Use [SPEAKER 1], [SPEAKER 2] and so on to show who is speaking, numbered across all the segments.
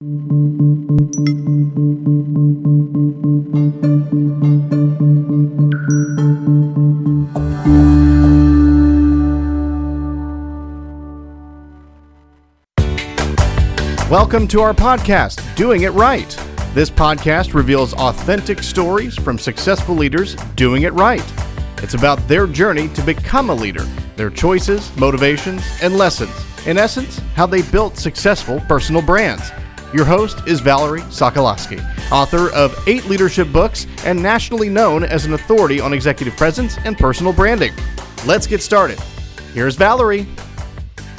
[SPEAKER 1] Welcome to our podcast, Doing It Right. This podcast reveals authentic stories from successful leaders doing it right. It's about their journey to become a leader, their choices, motivations, and lessons. In essence, how they built successful personal brands. Your host is Valerie Sokolowski, author of eight leadership books and nationally known as an authority on executive presence and personal branding. Let's get started. Here's Valerie.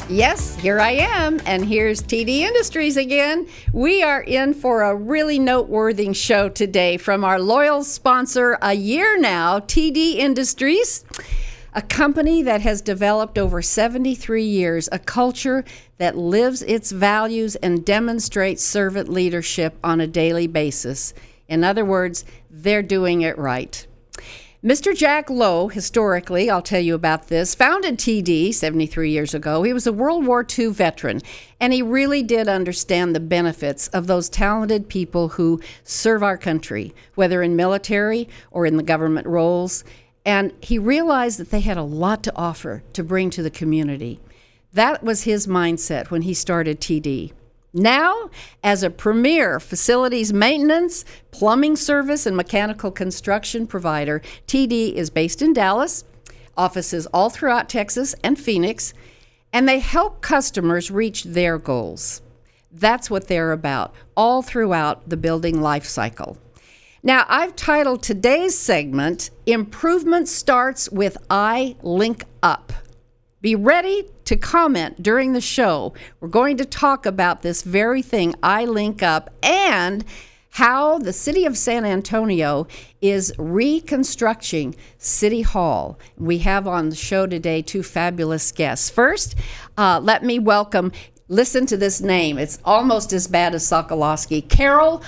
[SPEAKER 2] Yes, here I am, and here's TD Industries again. We are in for a really noteworthy show today from our loyal sponsor, a year now, TD Industries, a company that has developed over 73 years a culture that lives its values and demonstrates servant leadership on a daily basis. In other words, they're doing it right. Mr. Jack Lowe, historically, I'll tell you about this, founded TD 73 years ago. He was a World War II veteran, and he really did understand the benefits of those talented people who serve our country, whether in military or in the government roles. And he realized that they had a lot to offer to bring to the community. That was his mindset when he started TD. Now, as a premier facilities maintenance, plumbing service, and mechanical construction provider, TD is based in Dallas, offices all throughout Texas and Phoenix, and they help customers reach their goals. That's what they're about, all throughout the building life cycle. Now, I've titled today's segment Improvement Starts with I Link Up. Be ready to comment during the show. We're going to talk about this very thing, I Link Up, and how the city of San Antonio is reconstructing City Hall. We have on the show today two fabulous guests. First, uh, let me welcome, listen to this name, it's almost as bad as Sokolowski, Carol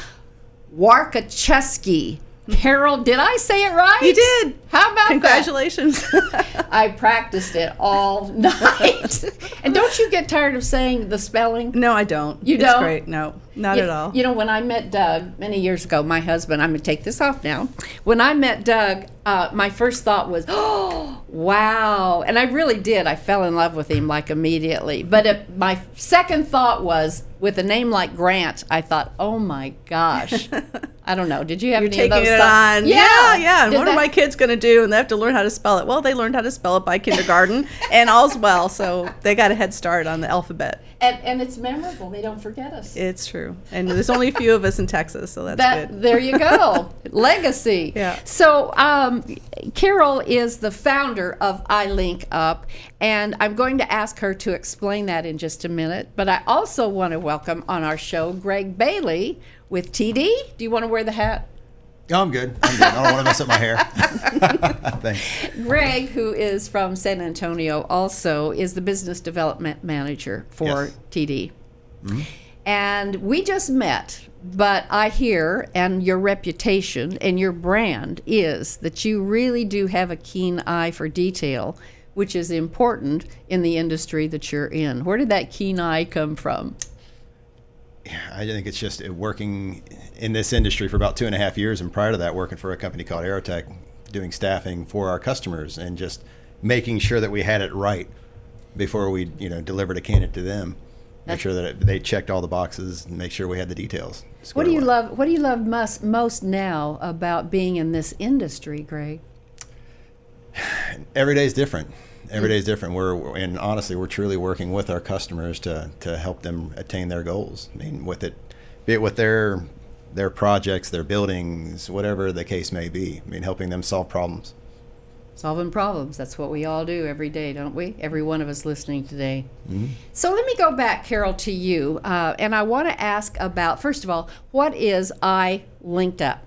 [SPEAKER 2] Warkoczewski. Carol, did I say it right?
[SPEAKER 3] You did.
[SPEAKER 2] How about
[SPEAKER 3] Congratulations.
[SPEAKER 2] I practiced it all night. and don't you get tired of saying the spelling?
[SPEAKER 3] no, I don't.
[SPEAKER 2] You
[SPEAKER 3] it's
[SPEAKER 2] don't?
[SPEAKER 3] great. No, not
[SPEAKER 2] You-
[SPEAKER 3] at all.
[SPEAKER 2] You know, when I met Doug many years ago, my husband, I'm going to take this off now. When I met Doug, uh, my first thought was, oh, wow. And I really did. I fell in love with him like immediately. But it, my second thought was, with a name like Grant, I thought, oh my gosh. I don't know. Did you have
[SPEAKER 3] You're
[SPEAKER 2] any of those
[SPEAKER 3] it
[SPEAKER 2] thoughts?
[SPEAKER 3] on. Yeah, yeah. And
[SPEAKER 2] Did
[SPEAKER 3] what are my kids going to do? And they have to learn how to spell it. Well, they learned how to spell it by kindergarten, and all's well. So they got a head start on the alphabet.
[SPEAKER 2] And, and it's memorable. They don't forget us.
[SPEAKER 3] It's true. And there's only a few of us in Texas, so that's
[SPEAKER 2] that
[SPEAKER 3] good.
[SPEAKER 2] there you go legacy
[SPEAKER 3] Yeah.
[SPEAKER 2] so um, carol is the founder of ilink up and i'm going to ask her to explain that in just a minute but i also want to welcome on our show greg bailey with td do you want to wear the hat
[SPEAKER 4] Oh, I'm good. I'm good. I don't want to mess up my hair. Thanks.
[SPEAKER 2] greg who is from san antonio also is the business development manager for
[SPEAKER 4] Yes.
[SPEAKER 2] td mm-hmm. and we just met but i hear and your reputation and your brand is that you really do have a keen eye for detail which is important in the industry that you're in where did that keen eye come from
[SPEAKER 4] I think it's just uh, working in this industry for about two and a half years, and prior to that, working for a company called Aerotek, doing staffing for our customers, and just making sure that we had it right before we, you know, delivered a candidate to them. Make sure that it, they checked all the boxes, and make sure we had the details.
[SPEAKER 2] what do you
[SPEAKER 4] away.
[SPEAKER 2] love what do you love most, most now about being in this industry greg
[SPEAKER 4] every day is different. Every day is different. We're and honestly, we're truly working with our customers to to help them attain their goals. I mean, with it, be it with their their projects, their buildings, whatever the case may be. I mean, helping them solve problems.
[SPEAKER 2] solving problems that's what we all do every day don't we every one of us listening today so let me go back carol to you uh, and i want to ask about first of all what is i linked up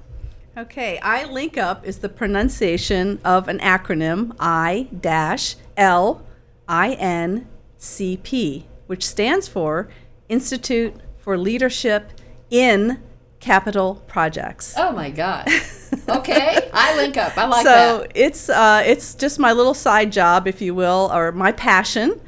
[SPEAKER 3] Okay, I link up is the pronunciation of an acronym I dash L I N C P, which stands for Institute for Leadership in Capital Projects.
[SPEAKER 2] oh my god okay i link up i like
[SPEAKER 3] so
[SPEAKER 2] that
[SPEAKER 3] it's uh, it's just my little side job, if you will, or my passion.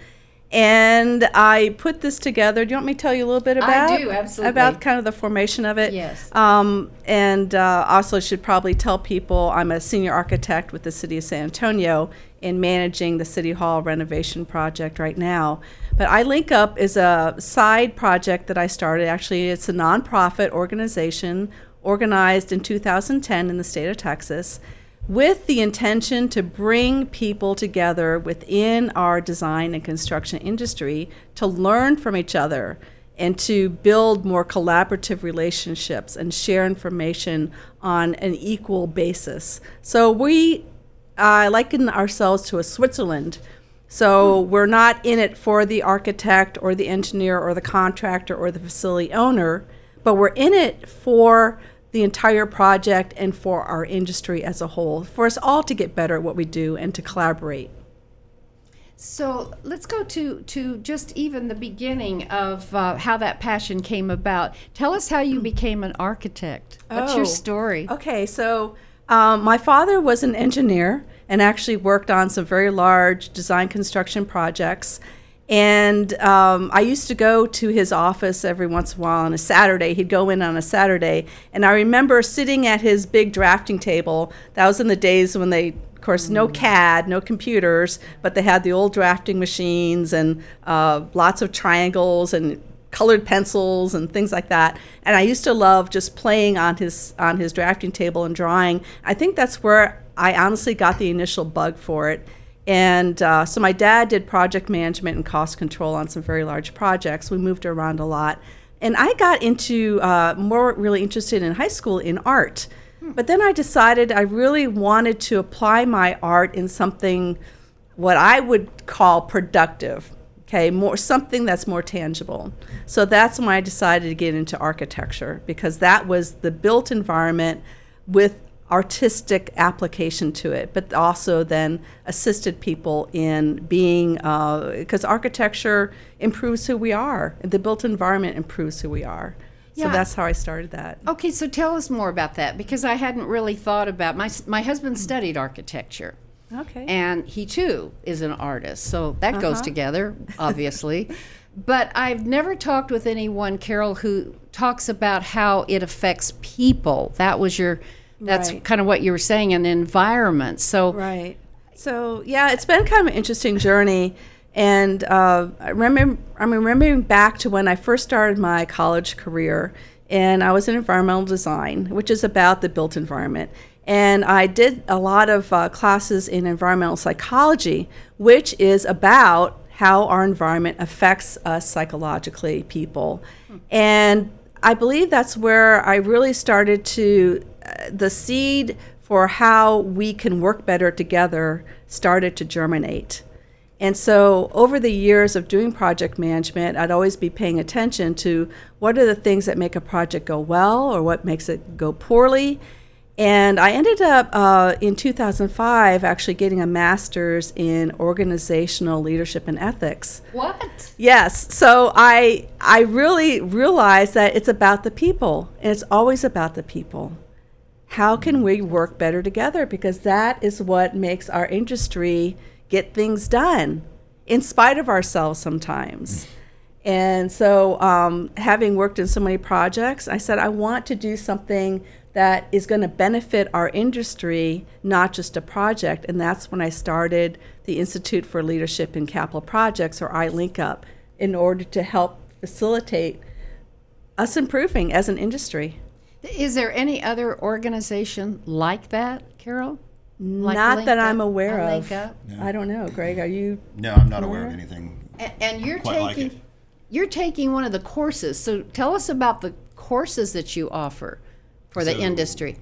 [SPEAKER 3] And I put this together. Do you want me to tell you a little bit about?
[SPEAKER 2] I do, absolutely.
[SPEAKER 3] About kind of the formation of it.
[SPEAKER 2] Yes.
[SPEAKER 3] Um, and uh, also should probably tell people I'm a senior architect with the city of San Antonio in managing the city hall renovation project right now. But I Link Up is a side project that I started. Actually, it's a nonprofit organization organized in 2010 in the state of Texas with the intention to bring people together within our design and construction industry to learn from each other and to build more collaborative relationships and share information on an equal basis. So we uh, liken ourselves to a Switzerland. So we're not in it for the architect or the engineer or the contractor or the facility owner, but we're in it for the entire project and for our industry as a whole, for us all to get better at what we do and to collaborate.
[SPEAKER 2] So let's go to to just even the beginning of uh, how that passion came about. Tell us how you became an architect. What's your
[SPEAKER 3] Oh.
[SPEAKER 2] story?
[SPEAKER 3] Okay, so um, my father was an engineer and actually worked on some very large design construction projects. And um, I used to go to his office every once in a while on a Saturday. He'd go in on a Saturday. And I remember sitting at his big drafting table. That was in the days when they, of course, no CAD, no computers, but they had the old drafting machines and uh, lots of triangles and colored pencils and things like that. And I used to love just playing on his on his drafting table and drawing. I think that's where I honestly got the initial bug for it. And uh, so my dad did project management and cost control on some very large projects. We moved around a lot. And I got into uh, more really interested in high school in art. But then I decided I really wanted to apply my art in something what I would call productive. Okay, more something that's more tangible. So that's when I decided to get into architecture because that was the built environment with artistic application to it, but also then assisted people in being uh, because architecture improves who we are, the built environment improves who we are.
[SPEAKER 2] Yeah.
[SPEAKER 3] So that's how I started that.
[SPEAKER 2] Okay, so tell us more about that because I hadn't really thought about my my husband studied architecture.
[SPEAKER 3] Okay.
[SPEAKER 2] and he too is an artist. So that uh-huh. goes together, obviously. but I've never talked with anyone, Carol, who talks about how it affects people. That was your, that's
[SPEAKER 3] Right.
[SPEAKER 2] kind of what you were saying, an environment. So
[SPEAKER 3] Right. So yeah, it's been kind of an interesting journey, and uh, I remember I'm remembering back to when I first started my college career, and I was in environmental design, which is about the built environment. And I did a lot of uh, classes in environmental psychology, which is about how our environment affects us psychologically, people. And I believe that's where I really started to, the seed for how we can work better together started to germinate. And so, over the years of doing project management, I'd always be paying attention to what are the things that make a project go well or what makes it go poorly. And I ended up uh, in 2005 actually getting a master's in organizational leadership and ethics.
[SPEAKER 2] what?
[SPEAKER 3] Yes. So I I really realized that it's about the people. And it's always about the people. How can we work better together? Because that is what makes our industry get things done, in spite of ourselves sometimes. And so, um, having worked in so many projects, I said I want to do something that is going to benefit our industry, not just a project. And that's when I started the Institute for Leadership in Capital Projects, or iLinkUp, in order to help facilitate us improving as an industry.
[SPEAKER 2] Is there any other organization like that, Carol? Like
[SPEAKER 3] not
[SPEAKER 2] Link
[SPEAKER 3] that I'm aware of.
[SPEAKER 2] Link Up?
[SPEAKER 3] I don't know, Greg. Are you?
[SPEAKER 4] No, I'm not aware of anything.
[SPEAKER 2] And, and you're
[SPEAKER 4] Quite like
[SPEAKER 2] taking
[SPEAKER 4] it.
[SPEAKER 2] you're taking one of the courses. So tell us about the courses that you offer for the
[SPEAKER 4] So-
[SPEAKER 2] industry.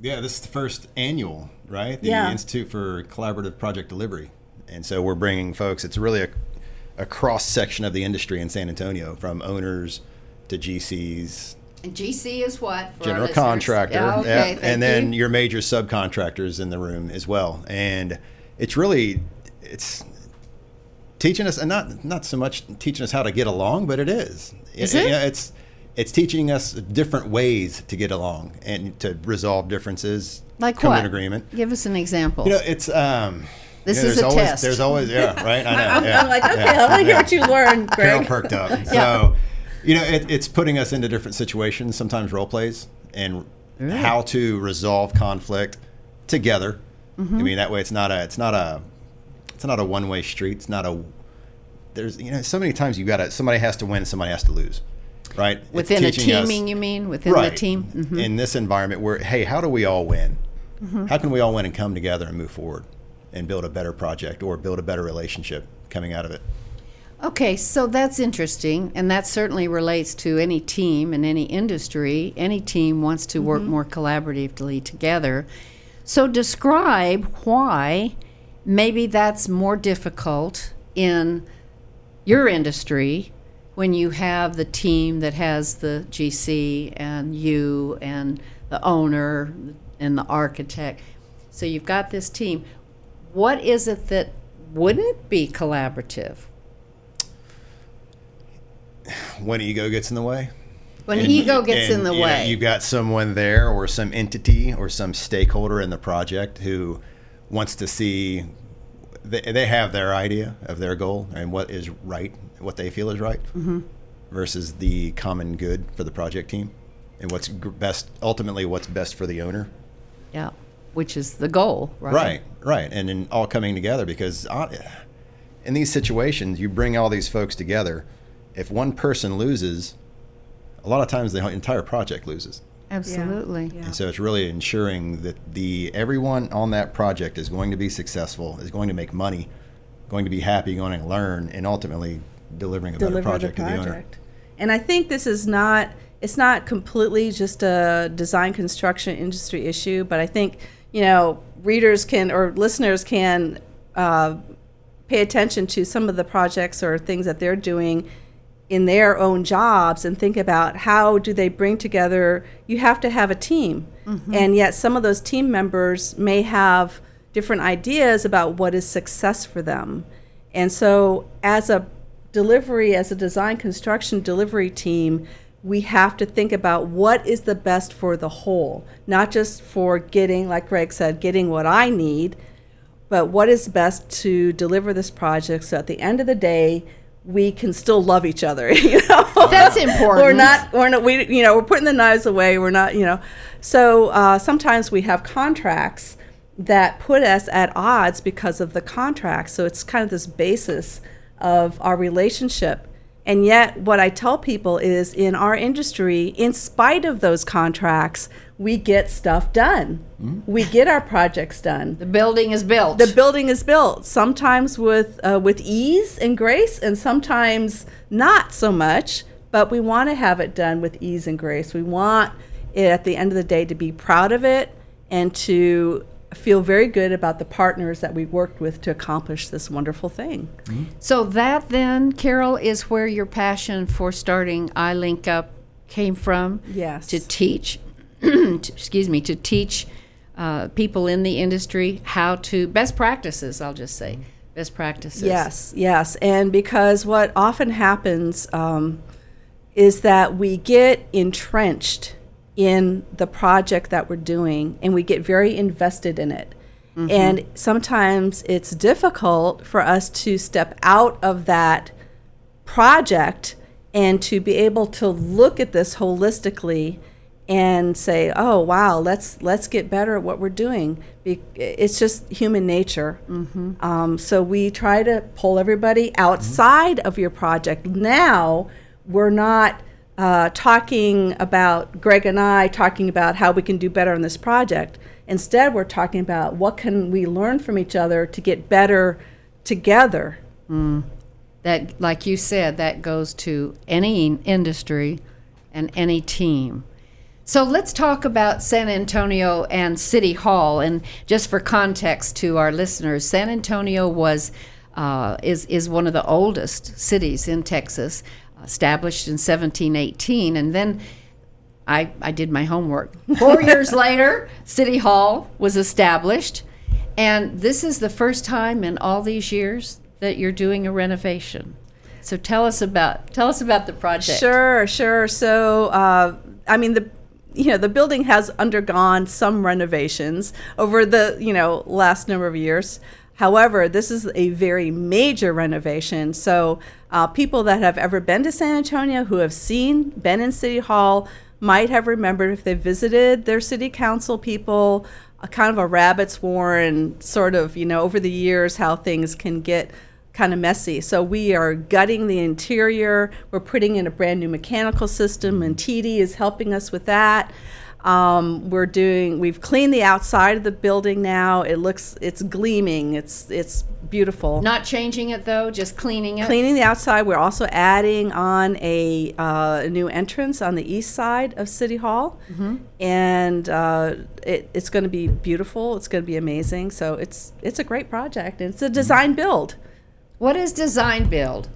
[SPEAKER 4] Yeah, this is the first annual, right? The
[SPEAKER 3] Yeah.
[SPEAKER 4] Institute for Collaborative Project Delivery. And so we're bringing folks, it's really a, a cross section of the industry in San Antonio from owners to GCs,
[SPEAKER 2] And GC is what? for
[SPEAKER 4] general contractor,
[SPEAKER 2] okay,
[SPEAKER 4] and then
[SPEAKER 2] you.
[SPEAKER 4] your major subcontractors in the room as well. And it's really it's teaching us, and not not so much teaching us how to get along, but it is.
[SPEAKER 2] Is
[SPEAKER 4] It-
[SPEAKER 2] it?
[SPEAKER 4] yeah, it's it's teaching us different ways to get along and to resolve differences,
[SPEAKER 2] like
[SPEAKER 4] come
[SPEAKER 2] what?
[SPEAKER 4] in agreement.
[SPEAKER 2] Give us an example.
[SPEAKER 4] You know, it's um,
[SPEAKER 2] This
[SPEAKER 4] You know,
[SPEAKER 2] is
[SPEAKER 4] there's
[SPEAKER 2] a
[SPEAKER 4] always,
[SPEAKER 2] test.
[SPEAKER 4] There's always, yeah, right? I know.
[SPEAKER 3] I'm,
[SPEAKER 4] yeah,
[SPEAKER 3] I'm like, okay,
[SPEAKER 4] yeah,
[SPEAKER 3] I want to hear what you learned,
[SPEAKER 4] Carol
[SPEAKER 3] Greg.
[SPEAKER 4] perked up. So, you know, it, it's putting us into different situations, sometimes role plays, and how to resolve conflict together.
[SPEAKER 2] Mm-hmm.
[SPEAKER 4] I mean, that way it's not a, it's not a, it's not a one way street. It's not a, there's, you know, so many times you got to, somebody has to win, somebody has to lose, right?
[SPEAKER 2] Within a
[SPEAKER 4] teaching us-
[SPEAKER 2] teaming, you mean? Within
[SPEAKER 4] right.
[SPEAKER 2] the team? Mhm.
[SPEAKER 4] In this environment where, hey, how do we all win?
[SPEAKER 2] Mm-hmm.
[SPEAKER 4] How can we all win and come together and move forward and build a better project or build a better relationship coming out of it?
[SPEAKER 2] Okay, so that's interesting, and that certainly relates to any team in any industry. Any team wants to work mm-hmm. more collaboratively together. So, describe why maybe that's more difficult in your industry when you have the team that has the GC and you and the owner and the architect. So, you've got this team. What is it that wouldn't be collaborative?
[SPEAKER 4] When ego gets in the way.
[SPEAKER 2] When
[SPEAKER 4] And-
[SPEAKER 2] ego gets in the
[SPEAKER 4] you know,
[SPEAKER 2] way.
[SPEAKER 4] you've got someone there or some entity or some stakeholder in the project who wants to see they, they have their idea of their goal and what is right, what they feel is right,
[SPEAKER 2] Mm-hmm.
[SPEAKER 4] versus the common good for the project team and what's best, ultimately, what's best for the owner.
[SPEAKER 2] yeah, which is the goal, right?
[SPEAKER 4] Right, right, and then all coming together because uh, in these situations, you bring all these folks together. If one person loses, a lot of times the entire project loses.
[SPEAKER 2] Absolutely.
[SPEAKER 3] Yeah.
[SPEAKER 4] And so it's really ensuring that the everyone on that project is going to be successful, is going to make money, going to be happy, going to learn, and ultimately delivering a better project
[SPEAKER 3] the
[SPEAKER 4] to the owner.
[SPEAKER 3] project. And I think this is not it's not completely just a design construction industry issue, but I think you know readers can or listeners can uh, pay attention to some of the projects or things that they're doing in their own jobs and think about how do they bring together you have to have a team. Mm-hmm. And yet some of those team members may have different ideas about what is success for them. And so as a delivery as a design construction delivery team we have to think about what is the best for the whole not just for getting like greg said getting what i need but what is best to deliver this project. So at the end of the day we can still love each other you know?
[SPEAKER 2] That's important.
[SPEAKER 3] we're not we're not we you know we're putting the knives away we're not you know. So uh, sometimes we have contracts that put us at odds because of the contract. So it's kind of this basis of our relationship and yet what i tell people is in our industry in spite of those contracts we get stuff done. We get our projects done.
[SPEAKER 2] The building is built.
[SPEAKER 3] the building is built sometimes with uh, with ease and grace and sometimes not so much but we want to have it done with ease and grace. We want it at the end of the day to be proud of it and to feel very good about the partners that we worked with to accomplish this wonderful thing
[SPEAKER 2] so that then, Carol, is where your passion for starting iLink Up came from.
[SPEAKER 3] Yes.
[SPEAKER 2] To teach, to- excuse me, to teach uh, people in the industry how to best practices. I'll just say best practices.
[SPEAKER 3] Yes, yes. And because what often happens um, is that we get entrenched in the project that we're doing and we get very invested in it. Mm-hmm. And sometimes it's difficult for us to step out of that project and to be able to look at this holistically and say, "Oh, wow, let's let's get better at what we're doing." Be- It's just human nature. Mm-hmm. Um, so we try to pull everybody mm-hmm. outside of your project. Now we're not uh, talking about Greg and I talking about how we can do better on this project. Instead, we're talking about what can we learn from each other to get better together.
[SPEAKER 2] That, like you said, that goes to any industry and any team. So let's talk about San Antonio and City Hall. And just for context to our listeners, San Antonio was uh, is is one of the oldest cities in Texas, established in 1718, and then. I, I did my homework. Four years later, City Hall was established, and this is the first time in all these years that you're doing a renovation. So tell us about tell us about the project.
[SPEAKER 3] Sure, sure. So, uh, I mean, the you know the building has undergone some renovations over the you know last number of years. However, this is a very major renovation. So, uh, people that have ever been to San Antonio, who have seen, been in City Hall, might have remembered if they visited their city council people, a kind of a rabbit's warren sort of, you know, over the years, how things can get kind of messy. So we are gutting the interior. We're putting in a brand new mechanical system, and TD is helping us with that. Um, we're doing. We've cleaned the outside of the building now. It looks. It's gleaming. It's it's beautiful.
[SPEAKER 2] Not changing it though, just cleaning it.
[SPEAKER 3] Cleaning the outside. We're also adding on a, uh, a new entrance on the east side of City Hall, and uh, it, it's going to be beautiful. It's going to be amazing. So it's it's a great project, and it's a design build.
[SPEAKER 2] What is design build?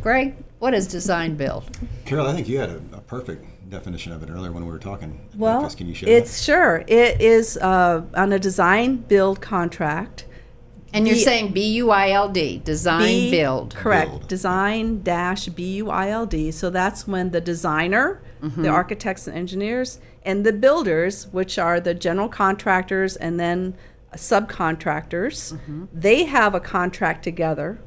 [SPEAKER 2] Greg, what is design build?
[SPEAKER 4] Carol, I think you had a, a perfect definition of it earlier when we were talking.
[SPEAKER 3] Well,
[SPEAKER 4] this. can you share
[SPEAKER 3] it's sure it is uh, on a design build contract.
[SPEAKER 2] And you're
[SPEAKER 3] The-
[SPEAKER 2] saying B U I L D, design
[SPEAKER 3] B-
[SPEAKER 2] build.
[SPEAKER 3] Correct.
[SPEAKER 4] Build.
[SPEAKER 3] Design dash B U I L D. So that's when the designer,
[SPEAKER 2] Mm-hmm.
[SPEAKER 3] the architects and engineers, and the builders, which are the general contractors and then subcontractors,
[SPEAKER 2] Mm-hmm.
[SPEAKER 3] they have a contract together.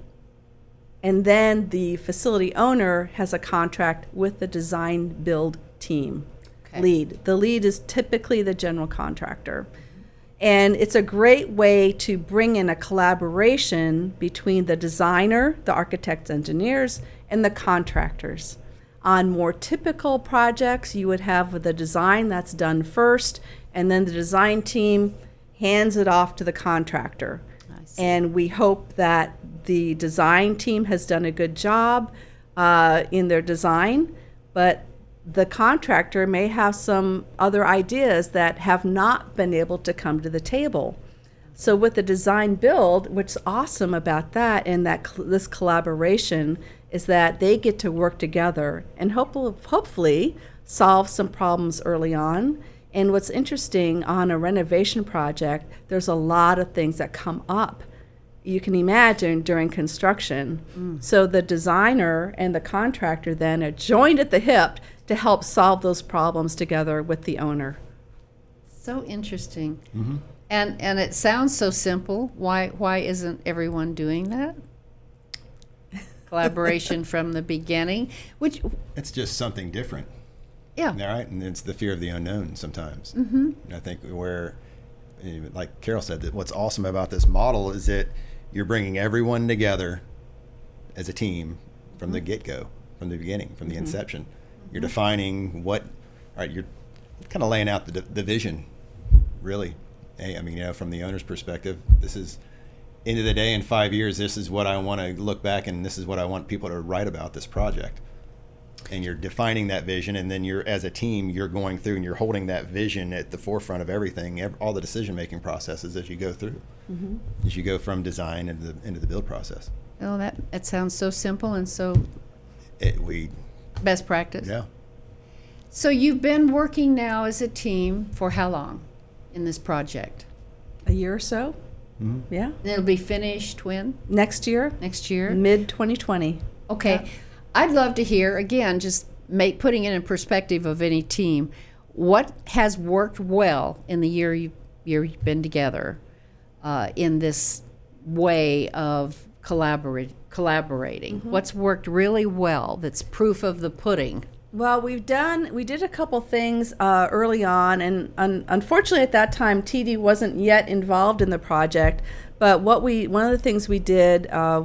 [SPEAKER 3] And then the facility owner has a contract with the design build team
[SPEAKER 2] Okay.
[SPEAKER 3] lead. The lead is typically the general contractor. And it's a great way to bring in a collaboration between the designer, the architects, engineers, and the contractors. On more typical projects, you would have the design that's done first, and then the design team hands it off to the contractor. And we hope that the design team has done a good job uh, in their design, but the contractor may have some other ideas that have not been able to come to the table. So with the design build, what's awesome about that and that cl- this collaboration is that they get to work together and hope- hopefully solve some problems early on. And what's interesting on a renovation project, there's a lot of things that come up. You can imagine during construction. So the designer and the contractor then are joined at the hip to help solve those problems together with the owner.
[SPEAKER 2] So interesting.
[SPEAKER 3] Mm-hmm.
[SPEAKER 2] And and it sounds so simple. Why why isn't everyone doing that? Collaboration from the beginning, which
[SPEAKER 4] It's just something different.
[SPEAKER 2] yeah,
[SPEAKER 4] All right, and it's the fear of the unknown sometimes. Mm-hmm. I think where, eh, like Carol said, that what's awesome about this model is that you're bringing everyone together as a team from the mm-hmm. get go, from the beginning, from the mm-hmm. inception. You're mm-hmm. defining what, all right, you're kind of laying out the, the vision, really. Hey, I mean, you know, from the owner's perspective, this is, end of the day, in five years, this is what I want to look back and this is what I want people to write about this project and you're defining that vision and then you're as a team you're going through and you're holding that vision at the forefront of everything all the decision making processes as you go through mm-hmm. as you go from design into the, into the build process
[SPEAKER 2] oh that that sounds so simple and so
[SPEAKER 4] it, we
[SPEAKER 2] best practice.
[SPEAKER 4] yeah
[SPEAKER 2] So you've been working now as a team for how long in this project?
[SPEAKER 3] A year or so? Mm-hmm. Yeah.
[SPEAKER 2] And it'll be finished when?
[SPEAKER 3] Next year,
[SPEAKER 2] Next year?
[SPEAKER 3] mid 2020.
[SPEAKER 2] Okay. I'd love to hear again, just make, putting it in perspective of any team, what has worked well in the year you, year you've been together uh, in this way of collaborate, collaborating? What's worked really well that's proof of the pudding?
[SPEAKER 3] Well, we've done, we did a couple things uh, early on, and un- unfortunately at that time, TD wasn't yet involved in the project. But what we, one of the things we did uh,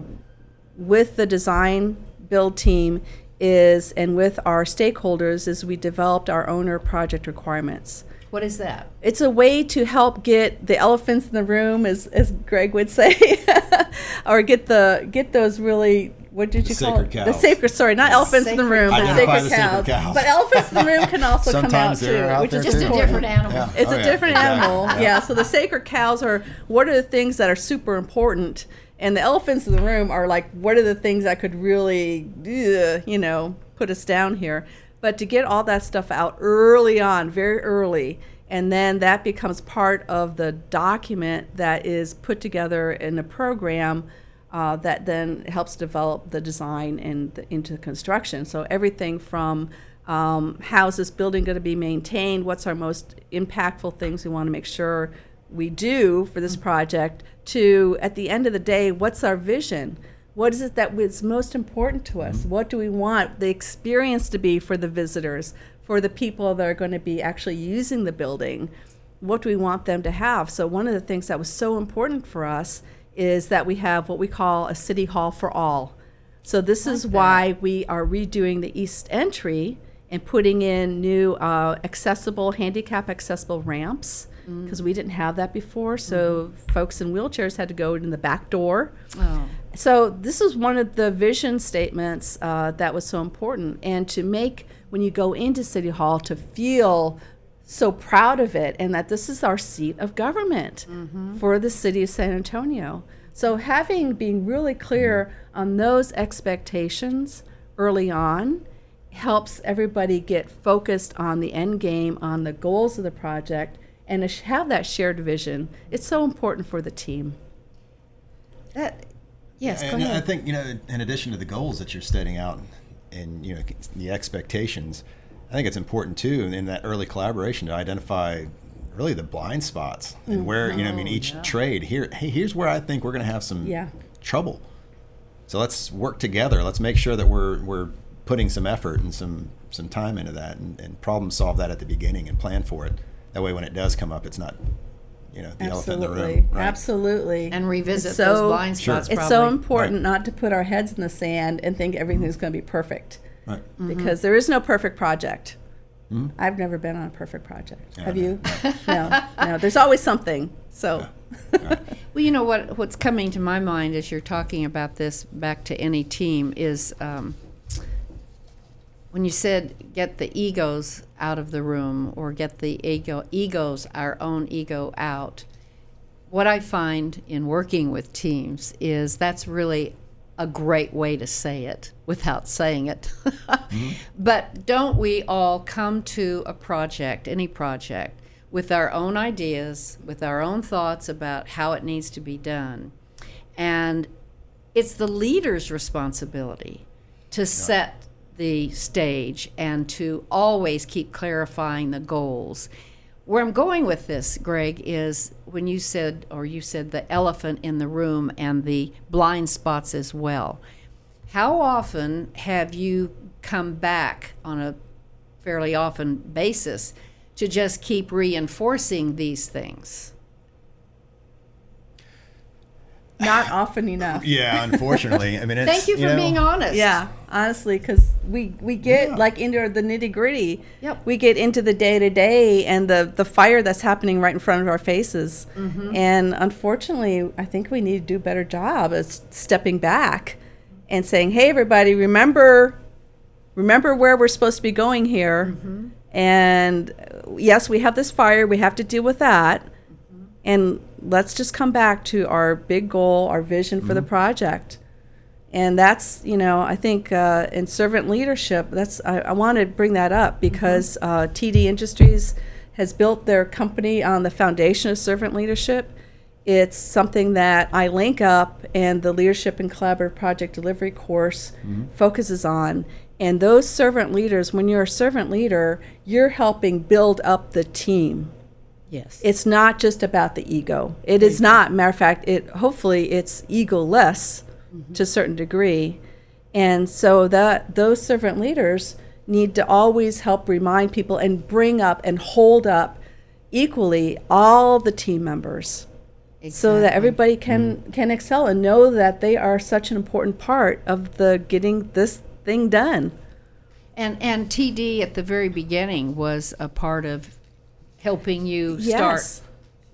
[SPEAKER 3] with the design build team is, and with our stakeholders, is we developed our owner project requirements.
[SPEAKER 2] What is that?
[SPEAKER 3] It's a way to help get the elephants in the room, as, as Greg would say, or get the get those really what did you
[SPEAKER 4] The
[SPEAKER 3] call
[SPEAKER 4] sacred
[SPEAKER 3] it? The sacred sorry, not elephants in the room, but sacred
[SPEAKER 4] Identify the sacred
[SPEAKER 3] cows.
[SPEAKER 4] cows.
[SPEAKER 3] But elephants in the room can also come out too,
[SPEAKER 4] out
[SPEAKER 3] which is
[SPEAKER 2] Just a
[SPEAKER 4] too.
[SPEAKER 3] important.
[SPEAKER 2] different animal.
[SPEAKER 4] Yeah.
[SPEAKER 3] It's
[SPEAKER 4] Oh,
[SPEAKER 3] a
[SPEAKER 4] yeah.
[SPEAKER 3] different
[SPEAKER 4] Exactly.
[SPEAKER 3] animal.
[SPEAKER 4] Yeah.
[SPEAKER 3] Yeah. So the sacred cows are what are the things that are super important, and the elephants in the room are like what are the things that could really, you know, put us down here. But to get all that stuff out early on, very early, and then that becomes part of the document that is put together in a program. Uh, that then helps develop the design and the, into construction. So everything from um, how is this building going to be maintained? What's our most impactful things we want to make sure we do for this project to at the end of the day, what's our vision? What is it that is most important to us? What do we want the experience to be for the visitors, for the people that are going to be actually using the building? What do we want them to have? So, one of the things that was so important for us is that we have what we call a city hall for all. So, this is why we are redoing the east entry and putting in new uh, accessible, handicap accessible ramps Mm. because we didn't have that before. So, mm-hmm. folks in wheelchairs had to go in the back door.
[SPEAKER 2] Oh.
[SPEAKER 3] So this is one of the vision statements uh, that was so important, and to make when you go into City Hall to feel so proud of it, and that this is our seat of government mm-hmm. for the city of San Antonio. So having being really clear mm-hmm. on those expectations early on helps everybody get focused on the end game, on the goals of the project, and to have that shared vision. It's so important for the team.
[SPEAKER 2] That, yes, go
[SPEAKER 4] and I think you know, in addition to the goals that you're setting out, and you know the expectations, I think it's important too in that early collaboration to identify really the blind spots and mm. where you know I mean oh, each trade here. Hey, here's where I think we're going to have some
[SPEAKER 3] Yeah.
[SPEAKER 4] trouble. So let's work together. Let's make sure that we're we're putting some effort and some some time into that and, and problem solve that at the beginning and plan for it. That way, when it does come up, it's not you know the elephant in the
[SPEAKER 3] Absolutely,
[SPEAKER 4] room. Right?
[SPEAKER 3] absolutely.
[SPEAKER 2] And revisit
[SPEAKER 3] It's
[SPEAKER 2] those blind
[SPEAKER 4] Sure.
[SPEAKER 2] spots.
[SPEAKER 3] It's so important
[SPEAKER 4] Right.
[SPEAKER 3] not to put our heads in the sand and think everything's mm-hmm. going to be perfect
[SPEAKER 4] Right. Mm-hmm.
[SPEAKER 3] because there is no perfect project. Mm-hmm. I've never been on a perfect project.
[SPEAKER 4] Yeah,
[SPEAKER 3] Have
[SPEAKER 4] no,
[SPEAKER 3] you? no, no. There's always something. So,
[SPEAKER 2] Well, you know what? What's coming to my mind as you're talking about this, back to any team, is um, when you said get the egos out of the room or get the ego egos, our own ego out. What I find in working with teams is that's really a great way to say it without saying it. Mm-hmm. But don't we all come to a project, any project, with our own ideas, with our own thoughts about how it needs to be done? And it's the leader's responsibility to set the stage and to always keep clarifying the goals. Where I'm going with this, Greg, is when you said, or you said the elephant in the room and the blind spots as well. How often have you come back on a fairly often basis to just keep reinforcing these things?
[SPEAKER 3] Not often enough.
[SPEAKER 4] Yeah, unfortunately. I mean, it's,
[SPEAKER 2] Thank you for
[SPEAKER 4] know,
[SPEAKER 2] being honest.
[SPEAKER 3] Yeah, honestly, because we we get
[SPEAKER 4] Yeah.
[SPEAKER 3] like into the nitty gritty.
[SPEAKER 2] Yep.
[SPEAKER 3] We get into the day to day and the the fire that's happening right in front of our faces. And unfortunately, I think we need to do a better job of stepping back and saying, "Hey, everybody, remember, remember where we're supposed to be going here." And uh, yes, we have this fire. We have to deal with that. And let's just come back to our big goal, our vision for the project. And that's you know i think uh, in servant leadership that's i, I want to bring that up because uh, td industries has built their company on the foundation of servant leadership. It's something that i link up and the leadership and collaborative project delivery course focuses on. And those servant leaders when you're a servant leader you're helping build up the team
[SPEAKER 2] Yes.
[SPEAKER 3] it's not just about the ego. It is not. Matter of fact, it hopefully it's ego-less mm-hmm. to a certain degree, and so that those servant leaders need to always help remind people and bring up and hold up equally all the team members so that everybody can mm-hmm. can excel and know that they are such an important part of the getting this thing done.
[SPEAKER 2] And and TD at the very beginning was a part of helping you start.
[SPEAKER 3] Yes.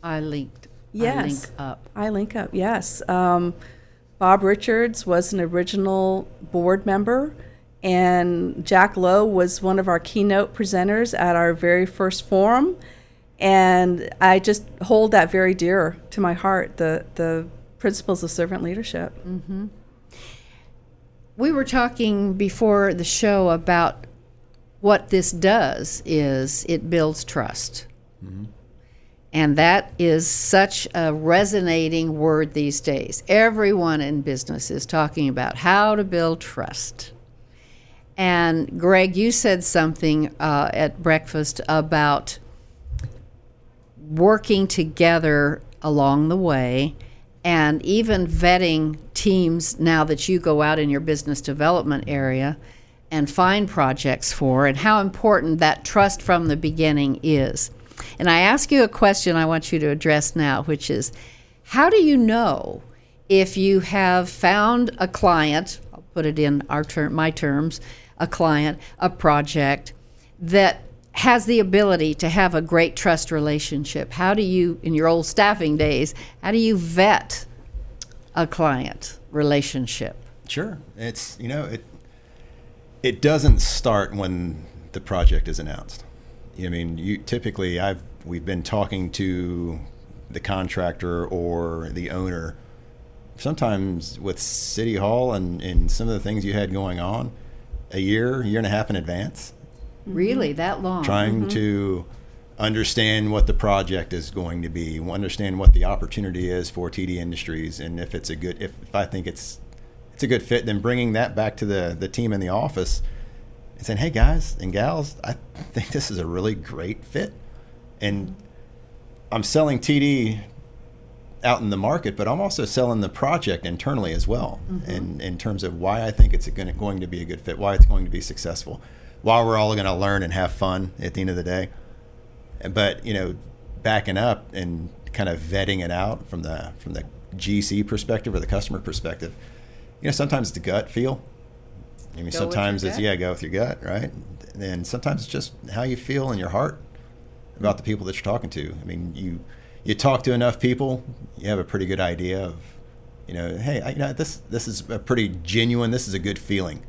[SPEAKER 2] I linked. I
[SPEAKER 3] Yes.
[SPEAKER 2] link up.
[SPEAKER 3] I link up, yes. Um, Bob Richards was an original board member, and Jack Lowe was one of our keynote presenters at our very first forum. And I just hold that very dear to my heart the, the principles of servant leadership.
[SPEAKER 2] We were talking before the show about what this does is it builds trust. And that is such a resonating word these days. Everyone in business is talking about how to build trust. And Greg, you said something uh, at breakfast about working together along the way and even vetting teams now that you go out in your business development area and find projects for, and how important that trust from the beginning is. And I ask you a question I want you to address now, which is how do you know if you have found a client, I'll put it in our my terms, a client, a project that has the ability to have a great trust relationship. How do you, in your old staffing days, how do you vet a client relationship?
[SPEAKER 4] Sure, it's you know it. It doesn't start when the project is announced. I mean, you typically I've we've been talking to the contractor or the owner. Sometimes with City Hall and, and some of the things you had going on, a year, year and a half in advance. Mm-hmm.
[SPEAKER 2] Really, that long?
[SPEAKER 4] Trying mm-hmm. to understand what the project is going to be, understand what the opportunity is for TD Industries, and if it's a good, if, if I think it's it's a good fit, then bringing that back to the the team in the office and saying, "Hey guys and gals, I think this is a really great fit," and I'm selling TD out in the market, but I'm also selling the project internally as well, mm-hmm. in in terms of why I think it's going going to be a good fit, why it's going to be successful, why we're all going to learn and have fun at the end of the day. But you know, backing up and kind of vetting it out from the from the GC perspective or the customer perspective, you know, sometimes it's the gut feel. I mean,
[SPEAKER 2] Go
[SPEAKER 4] sometimes it's
[SPEAKER 2] gut.
[SPEAKER 4] yeah, go with your gut, right? And sometimes it's just how you feel in your heart about the people that you're talking to. I mean, you you talk to enough people, you have a pretty good idea of, you know, hey, I, you know, this this is a pretty genuine. This is a good feeling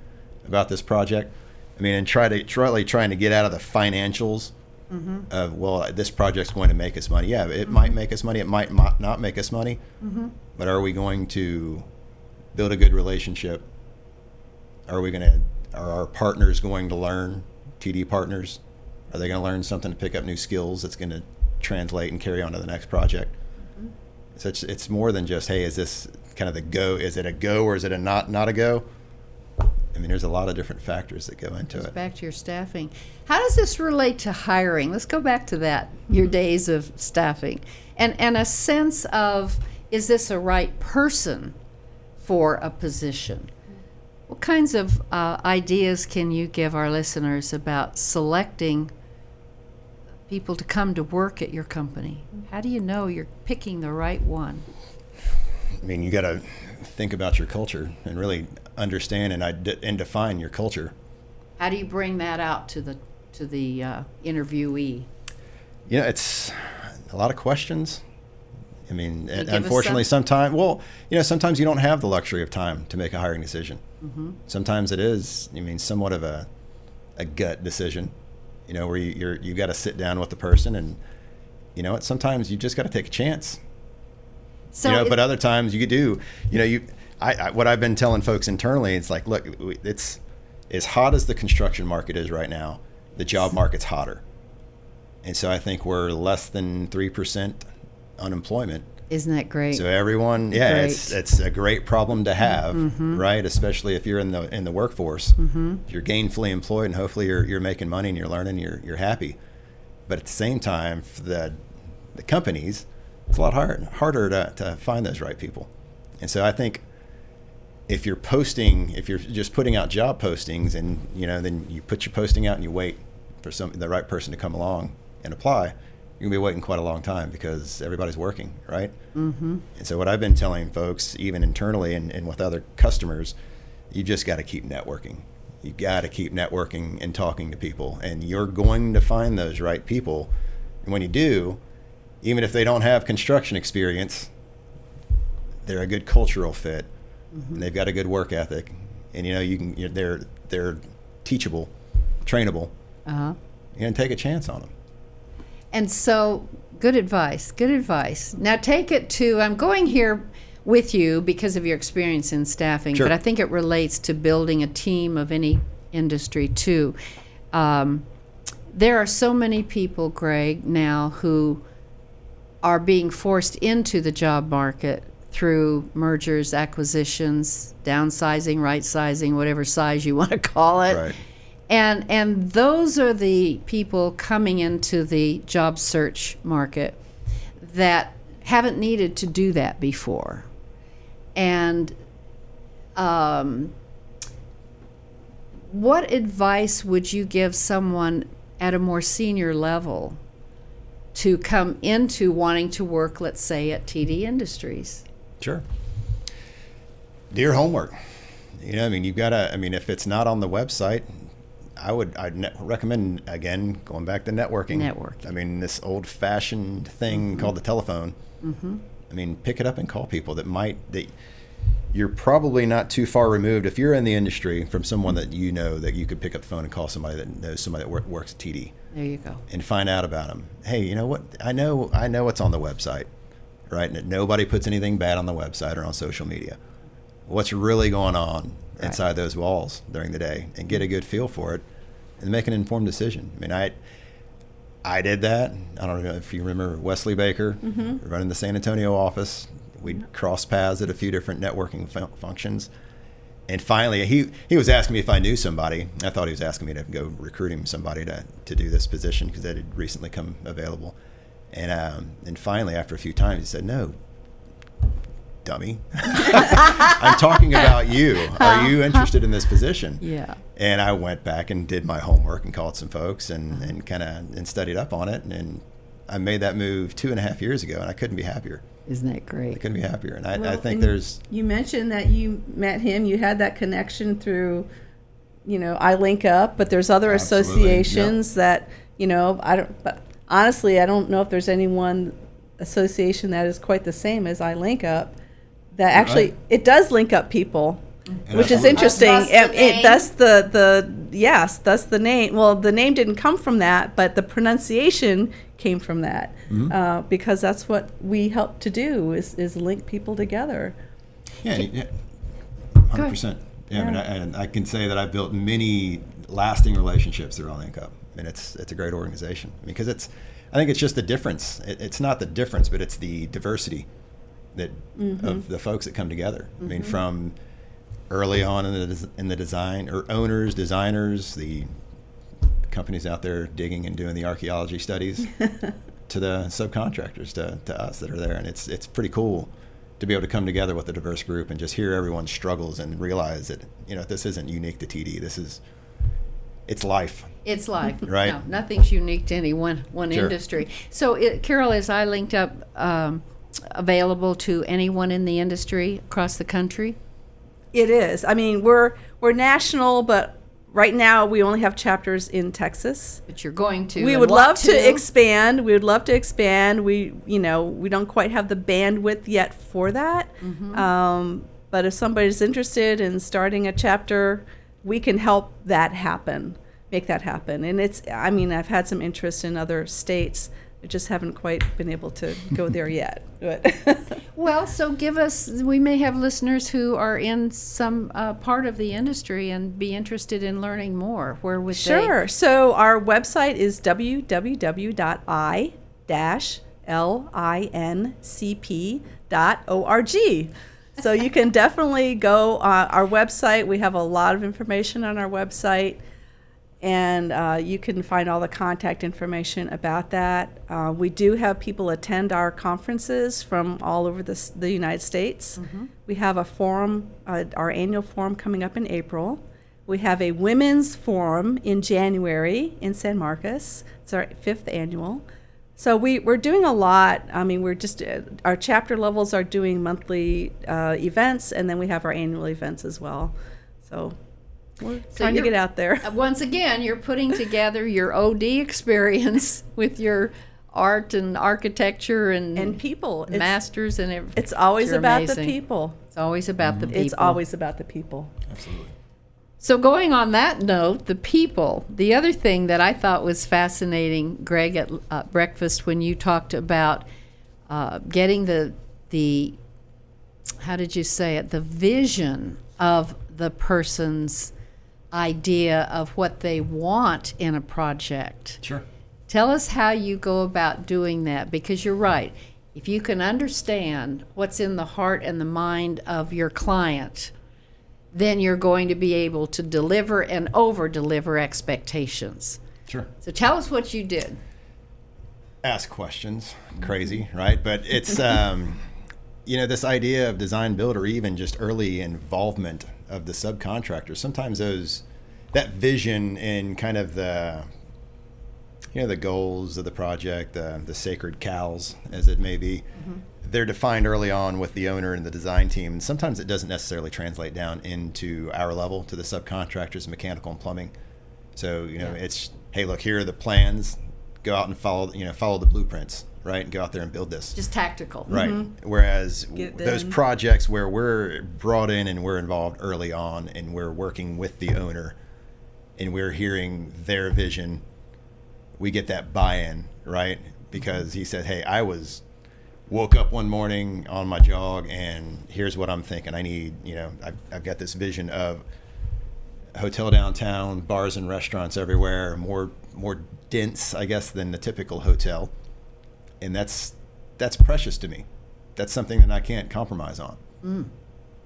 [SPEAKER 4] about this project. I mean, and try to try trying to get out of the financials mm-hmm. of well, this project's going to make us money. Yeah, it might mm-hmm. make us money. It might not make us money. Mm-hmm. But are we going to build a good relationship? Are we going to? Are our partners going to learn? TD partners, are they going to learn something to pick up new skills that's going to translate and carry on to the next project? Mm-hmm. So it's, it's more than just hey, is this kind of the go? Is it a go or is it a not not a go? I mean, there's a lot of different factors that go into it.
[SPEAKER 2] Back to your staffing. How does this relate to hiring? Let's go back to that, your mm-hmm. days of staffing. And and a sense of is this a right person for a position? What kinds of uh, ideas can you give our listeners about selecting people to come to work at your company? How do you know you're picking the right one?
[SPEAKER 4] I mean, you got to think about your culture and really understand and ide- and define your culture.
[SPEAKER 2] How do you bring that out to the to the uh, interviewee?
[SPEAKER 4] You know, it's a lot of questions. I mean,
[SPEAKER 2] you give us
[SPEAKER 4] unfortunately,
[SPEAKER 2] some?
[SPEAKER 4] sometimes, well, you know, sometimes you don't have the luxury of time to make a hiring decision. Sometimes it is, I mean, somewhat of a, a gut decision, you know, where you, you're, you got to sit down with the person and, you know, what, sometimes you just got to take a chance.
[SPEAKER 2] So
[SPEAKER 4] you know, but other times you could do, you know, you, I, I, what I've been telling folks internally, it's like, look, it's as hot as the construction market is right now, the job market's hotter. And so I think we're less than 3% unemployment.
[SPEAKER 2] Isn't that great?
[SPEAKER 4] So everyone, yeah, it's
[SPEAKER 2] Great.
[SPEAKER 4] it's a great problem to have,
[SPEAKER 2] Mm-hmm.
[SPEAKER 4] right? Especially if you're in the in the workforce, if you're gainfully employed, and hopefully you're you're making money and you're learning, you're you're happy. But at the same time, for the the companies, it's a lot hard, harder to, to find those right people. And so I think if you're posting, if you're just putting out job postings, and you know, then you put your posting out and you wait for some the right person to come along and apply, you're gonna be waiting quite a long time because everybody's working, right? Mm-hmm. And so what I've been telling folks, even internally and, and with other customers, you just got to keep networking. You got to keep networking and talking to people, and you're going to find those right people. And when you do, even if they don't have construction experience, they're a good cultural fit, and they've got a good work ethic, and you know you can you're, they're they're teachable, trainable.
[SPEAKER 2] uh-huh.
[SPEAKER 4] You're gonna take a chance on them.
[SPEAKER 2] And so, good advice. Good advice. Now, take it to. I'm going here with you because of your experience in staffing,
[SPEAKER 4] Sure.
[SPEAKER 2] but I think it relates to building a team of any industry too. Um, there are so many people, Greg, now who are being forced into the job market through mergers, acquisitions, downsizing, right sizing, whatever size you want to call it.
[SPEAKER 4] Right.
[SPEAKER 2] And and those are the people coming into the job search market that haven't needed to do that before. And um, what advice would you give someone at a more senior level to come into wanting to work, let's say, at TD Industries?
[SPEAKER 4] Sure. Do your homework. You know, I mean, you've got to. I mean, if it's not on the website, I would I'd ne- recommend again going back to networking.
[SPEAKER 2] Networking.
[SPEAKER 4] I mean, this old-fashioned thing called the telephone. Mm-hmm. I mean, pick it up and call people that might that you're probably not too far removed if you're in the industry from someone that you know that you could pick up the phone and call somebody that knows somebody that wor- works at TD
[SPEAKER 2] There you go.
[SPEAKER 4] and find out about them. Hey, you know what? I know I know what's on the website, right? And nobody puts anything bad on the website or on social media. What's really going on
[SPEAKER 2] Right.
[SPEAKER 4] inside those walls during the day, and get a good feel for it, and make an informed decision. I mean, I I did that. I don't know if you remember Wesley Baker running the San Antonio office. We'd cross paths at a few different networking fun- functions. And finally, he, he was asking me if I knew somebody. I thought he was asking me to go recruiting somebody to, to do this position because that had recently come available. And um, and finally, after a few times, he said, "No, dummy, I'm talking about you. Are uh-huh. you interested in this position?"
[SPEAKER 2] Yeah.
[SPEAKER 4] And I went back and did my homework and called some folks and, uh-huh. and kind of and studied up on it. And, and I made that move two and a half years ago, and I couldn't be happier.
[SPEAKER 2] Isn't that great?
[SPEAKER 4] I couldn't be happier. And I, I think
[SPEAKER 3] and
[SPEAKER 4] there's
[SPEAKER 3] You mentioned that you met him. You had that connection through, you know, I link up, but there's other
[SPEAKER 4] Absolutely, yep.
[SPEAKER 3] associations that you know. I don't. But honestly, I don't know if there's any one association that is quite the same as I link up. That actually
[SPEAKER 4] right.
[SPEAKER 3] it does link up people,
[SPEAKER 4] And
[SPEAKER 3] which is interesting.
[SPEAKER 2] Thus the
[SPEAKER 3] And it,
[SPEAKER 2] name?
[SPEAKER 3] that's the the yes, that's the name. Well, the name didn't come from that, but the pronunciation came from that
[SPEAKER 4] Mm-hmm.
[SPEAKER 3] uh, because that's what we help to do is is link people together.
[SPEAKER 4] Yeah, yeah, hundred percent. Yeah, I mean, I, and I can say that I've built many lasting relationships through Link Up, and it's it's a great organization because it's. I think it's just the difference. It, it's not the difference, but it's the diversity that of the folks that come together. I mean, from early on in the in the design or owners, designers, the companies out there digging and doing the archaeology studies to the subcontractors to, to us that are there and it's it's pretty cool to be able to come together with a diverse group and just hear everyone's struggles and realize that you know this isn't unique to TD this is it's life
[SPEAKER 2] It's life.
[SPEAKER 4] Right.
[SPEAKER 2] No, nothing's unique to any one, one
[SPEAKER 4] Sure.
[SPEAKER 2] industry. So, it, Carol, is I linked up um, available to anyone in the industry across the country?
[SPEAKER 3] It is. I mean, we're we're national, but right now we only have chapters in Texas.
[SPEAKER 2] But you're going to.
[SPEAKER 3] we would love to. expand. We would love to expand. We, you know, we don't quite have the bandwidth yet for that. Um, but if somebody's interested in starting a chapter, we can help that happen, make that happen. And it's. I mean, I've had some interest in other states. I just haven't quite been able to go there yet.
[SPEAKER 2] Well, so give us. We may have listeners who are in some uh, part of the industry and be interested in learning more. Where would
[SPEAKER 3] Sure. So our website is www.i-lincp.org. So you can definitely go uh, our website. We have a lot of information on our website, and uh, you can find all the contact information about that. Uh, we do have people attend our conferences from all over the, the United States. We have a forum, uh, our annual forum coming up in April. We have a women's forum in January in San Marcos. It's our fifth annual. So we, we're doing a lot. I mean, we're just, uh, our chapter levels are doing monthly uh, events, and then we have our annual events as well. So we're trying to
[SPEAKER 2] you're-
[SPEAKER 3] get out there.
[SPEAKER 2] Once again, you're putting together your OD experience with your art and architecture and,
[SPEAKER 3] And people. It's,
[SPEAKER 2] masters and everything.
[SPEAKER 3] it's always
[SPEAKER 2] You're
[SPEAKER 3] about
[SPEAKER 2] amazing.
[SPEAKER 3] the people.
[SPEAKER 2] It's always about the people.
[SPEAKER 3] It's always about the people.
[SPEAKER 4] absolutely
[SPEAKER 2] So, going on that note, the people, the other thing that I thought was fascinating, Greg, at uh, breakfast when you talked about uh, getting the, the, how did you say it, the vision of the person's idea of what they want in a project.
[SPEAKER 4] sure
[SPEAKER 2] Tell us how you go about doing that because you're right. If you can understand what's in the heart and the mind of your client, then you're going to be able to deliver and over deliver expectations.
[SPEAKER 4] sure
[SPEAKER 2] So tell us what you did.
[SPEAKER 4] ask questions. Crazy, right? But it's um, you know this idea of design build or even just early involvement of the subcontractor. Sometimes those that vision and kind of the you know the goals of the project, the the sacred cows as it may be. Mm-hmm. They're defined early on with the owner and the design team. And sometimes it doesn't necessarily translate down into our level to the subcontractors, mechanical and plumbing. So you know, it's hey, look, here are the plans. Go out and follow, you know, follow the blueprints, right? And go out there and build this.
[SPEAKER 2] Just tactical.
[SPEAKER 4] Right. Mm-hmm. Whereas
[SPEAKER 3] Get it
[SPEAKER 4] those projects where we're brought in and we're involved early on and we're working with the owner and we're hearing their vision, we get that buy-in, right? Because he said, "Hey, I was woke up one morning on my jog and here's what I'm thinking. I need, you know, I've, I've got this vision of hotel downtown, bars and restaurants everywhere, more more dense, I guess, than the typical hotel, and that's that's precious to me. That's something that I can't compromise on. Mm.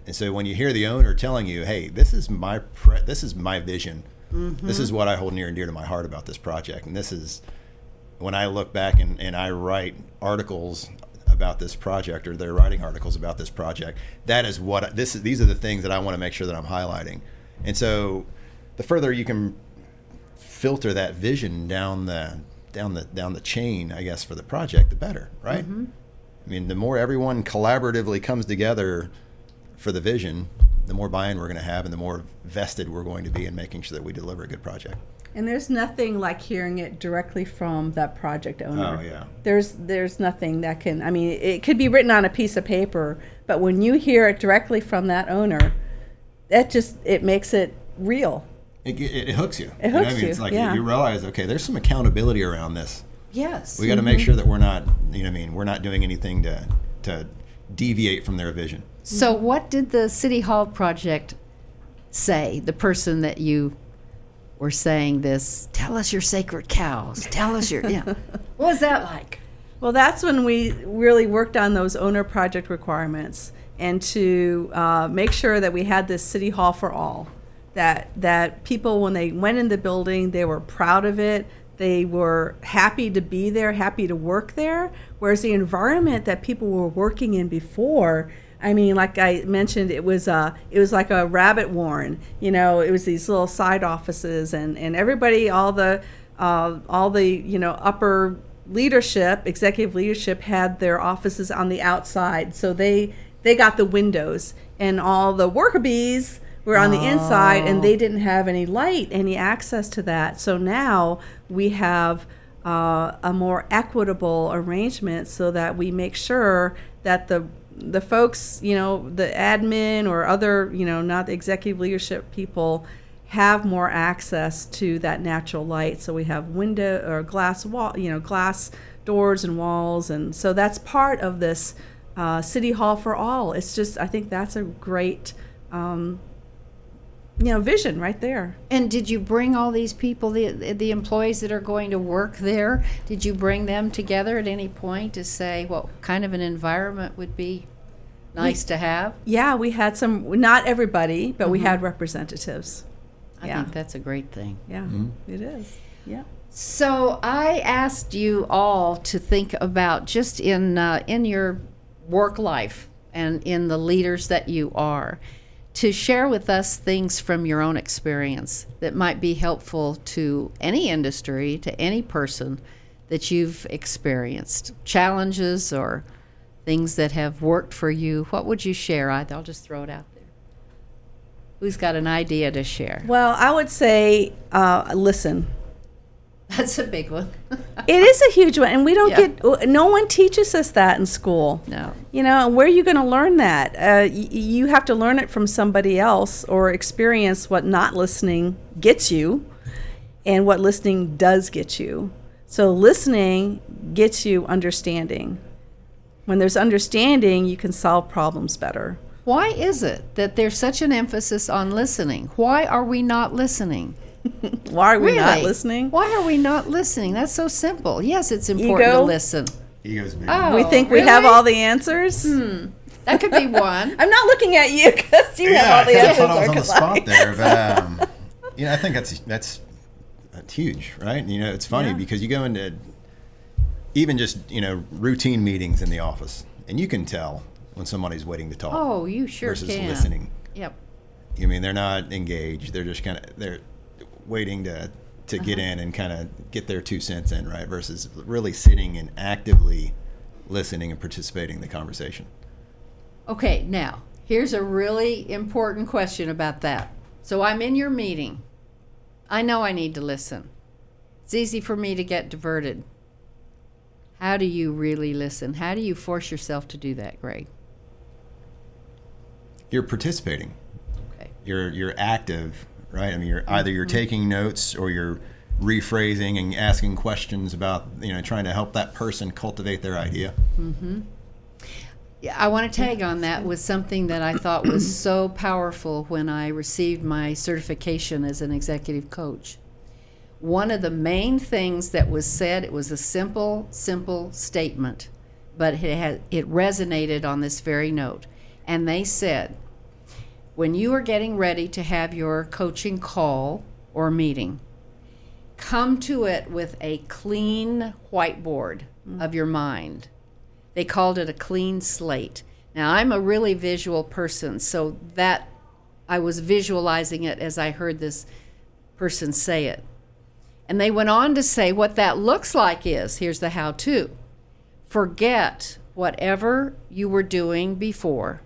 [SPEAKER 4] And so when you hear the owner telling you, "Hey, this is my pre- this is my vision. This is mm-hmm. what I hold near and dear to my heart about this project, and this is when I look back and, and I write articles about this project or they're writing articles about this project, that is what this is. These are the things that I want to make sure that I'm highlighting. And so, the further you can filter that vision down the down the down the chain, I guess, for the project, the better, right? Mm-hmm. I mean, the more everyone collaboratively comes together for the vision, the more buy-in we're going to have, and the more vested we're going to be in making sure that we deliver a good project.
[SPEAKER 3] And there's nothing like hearing it directly from that project owner.
[SPEAKER 4] Oh, yeah.
[SPEAKER 3] There's there's nothing that can I mean it could be written on a piece of paper, but when you hear it directly from that owner, that just it makes it real.
[SPEAKER 4] It, it, it hooks you.
[SPEAKER 3] It
[SPEAKER 4] You know
[SPEAKER 3] hooks
[SPEAKER 4] I mean?
[SPEAKER 3] you,
[SPEAKER 4] It's like
[SPEAKER 3] yeah.
[SPEAKER 4] you realize, okay, there's some accountability around this.
[SPEAKER 2] Yes.
[SPEAKER 4] We got to make sure that we're not, you know, what I mean, we're not doing anything to to deviate from their vision.
[SPEAKER 2] So, what did the City Hall project say? The person that you were saying this, tell us your sacred cows. Tell us your, yeah. What was that like?
[SPEAKER 3] Well, that's when we really worked on those owner project requirements and to uh, make sure that we had this city hall for all. That that people, when they went in the building, they were proud of it. They were happy to be there, happy to work there. Whereas the environment that people were working in before, I mean, like I mentioned, it was a, it was like a rabbit warren. You know, it was these little side offices, and and everybody, all the, uh, all the you know upper leadership, executive leadership, had their offices on the outside, so they they got the windows, and all the worker bees were on the inside, and they didn't have any light, any access to that. So now we have uh, a more equitable arrangement so that we make sure that the the folks, you know, the admin or other, you know, not the executive leadership people have more access to that natural light. So we have window or glass wall, you know, glass doors and walls, and so that's part of this uh, city hall for all. It's just, I think that's a great, um, you know, vision right there.
[SPEAKER 2] And did you bring all these people, the the employees that are going to work there? Did you bring them together at any point to say what kind of an environment would be nice to have?
[SPEAKER 3] Yeah, we had some, not everybody, but we had representatives.
[SPEAKER 2] I
[SPEAKER 3] Yeah.
[SPEAKER 2] think that's a great thing.
[SPEAKER 3] Yeah, it is. Yeah.
[SPEAKER 2] So I asked you all to think about just in uh, in your work life and in the leaders that you are, to share with us things from your own experience that might be helpful to any industry, to any person that you've experienced, challenges or things that have worked for you. What would you share? I'll just throw it out there. Who's got an idea to share?
[SPEAKER 3] Well, I would say uh, listen.
[SPEAKER 2] That's a big one.
[SPEAKER 3] It is a huge one, and we don't
[SPEAKER 2] Yeah.
[SPEAKER 3] get. No one teaches us that in school.
[SPEAKER 2] no.
[SPEAKER 3] You know, where are you going to learn that? Uh, y- you have to learn it from somebody else or experience what not listening gets you and what listening does get you. So, listening gets you understanding. When there's understanding, you can solve problems better.
[SPEAKER 2] Why is it that there's such an emphasis on listening? Why are we not listening?
[SPEAKER 3] Why are we not listening?
[SPEAKER 2] Why are we not listening? That's so simple. Yes, it's important
[SPEAKER 3] Ego?
[SPEAKER 2] to listen.
[SPEAKER 4] Egos big.
[SPEAKER 2] Oh,
[SPEAKER 3] we think we have all the answers.
[SPEAKER 2] That could be one.
[SPEAKER 3] I'm not looking at you because you have
[SPEAKER 4] yeah,
[SPEAKER 3] all the
[SPEAKER 4] 'cause I
[SPEAKER 3] answers.
[SPEAKER 4] thought I was on the spot there, but um, you know, I think that's that's that's huge, right? You know, it's funny
[SPEAKER 3] Yeah.
[SPEAKER 4] because you go into even just you know routine meetings in the office, and you can tell when somebody's waiting to talk
[SPEAKER 2] Oh, you sure
[SPEAKER 4] versus
[SPEAKER 2] can.
[SPEAKER 4] listening.
[SPEAKER 2] Yep.
[SPEAKER 4] I mean, they're not engaged. They're just kind of they're waiting to to get
[SPEAKER 2] Uh-huh.
[SPEAKER 4] in and kind of get their two cents in, right? Versus really sitting and actively listening and participating in the conversation.
[SPEAKER 2] Okay, now, here's a really important question about that. So I'm in your meeting. I know I need to listen. It's easy for me to get diverted. How do you really listen? How do you force yourself to do that, Greg?
[SPEAKER 4] You're participating.
[SPEAKER 2] Okay.
[SPEAKER 4] You're you're active, right? I mean, you're either you're
[SPEAKER 2] Mm-hmm.
[SPEAKER 4] taking notes or you're rephrasing and asking questions about you know trying to help that person cultivate their idea.
[SPEAKER 2] Yeah, I want to tag on that with something that I thought was so powerful when I received my certification as an executive coach. One of the main things that was said, it was a simple, simple statement, but it had it resonated on this very note. And they said, when you are getting ready to have your coaching call or meeting, come to it with a clean whiteboard mm-hmm. of your mind. They called it a clean slate. Now, I'm a really visual person, so that I was visualizing it as I heard this person say it. And they went on to say what that looks like is here's the how to forget whatever you were doing before.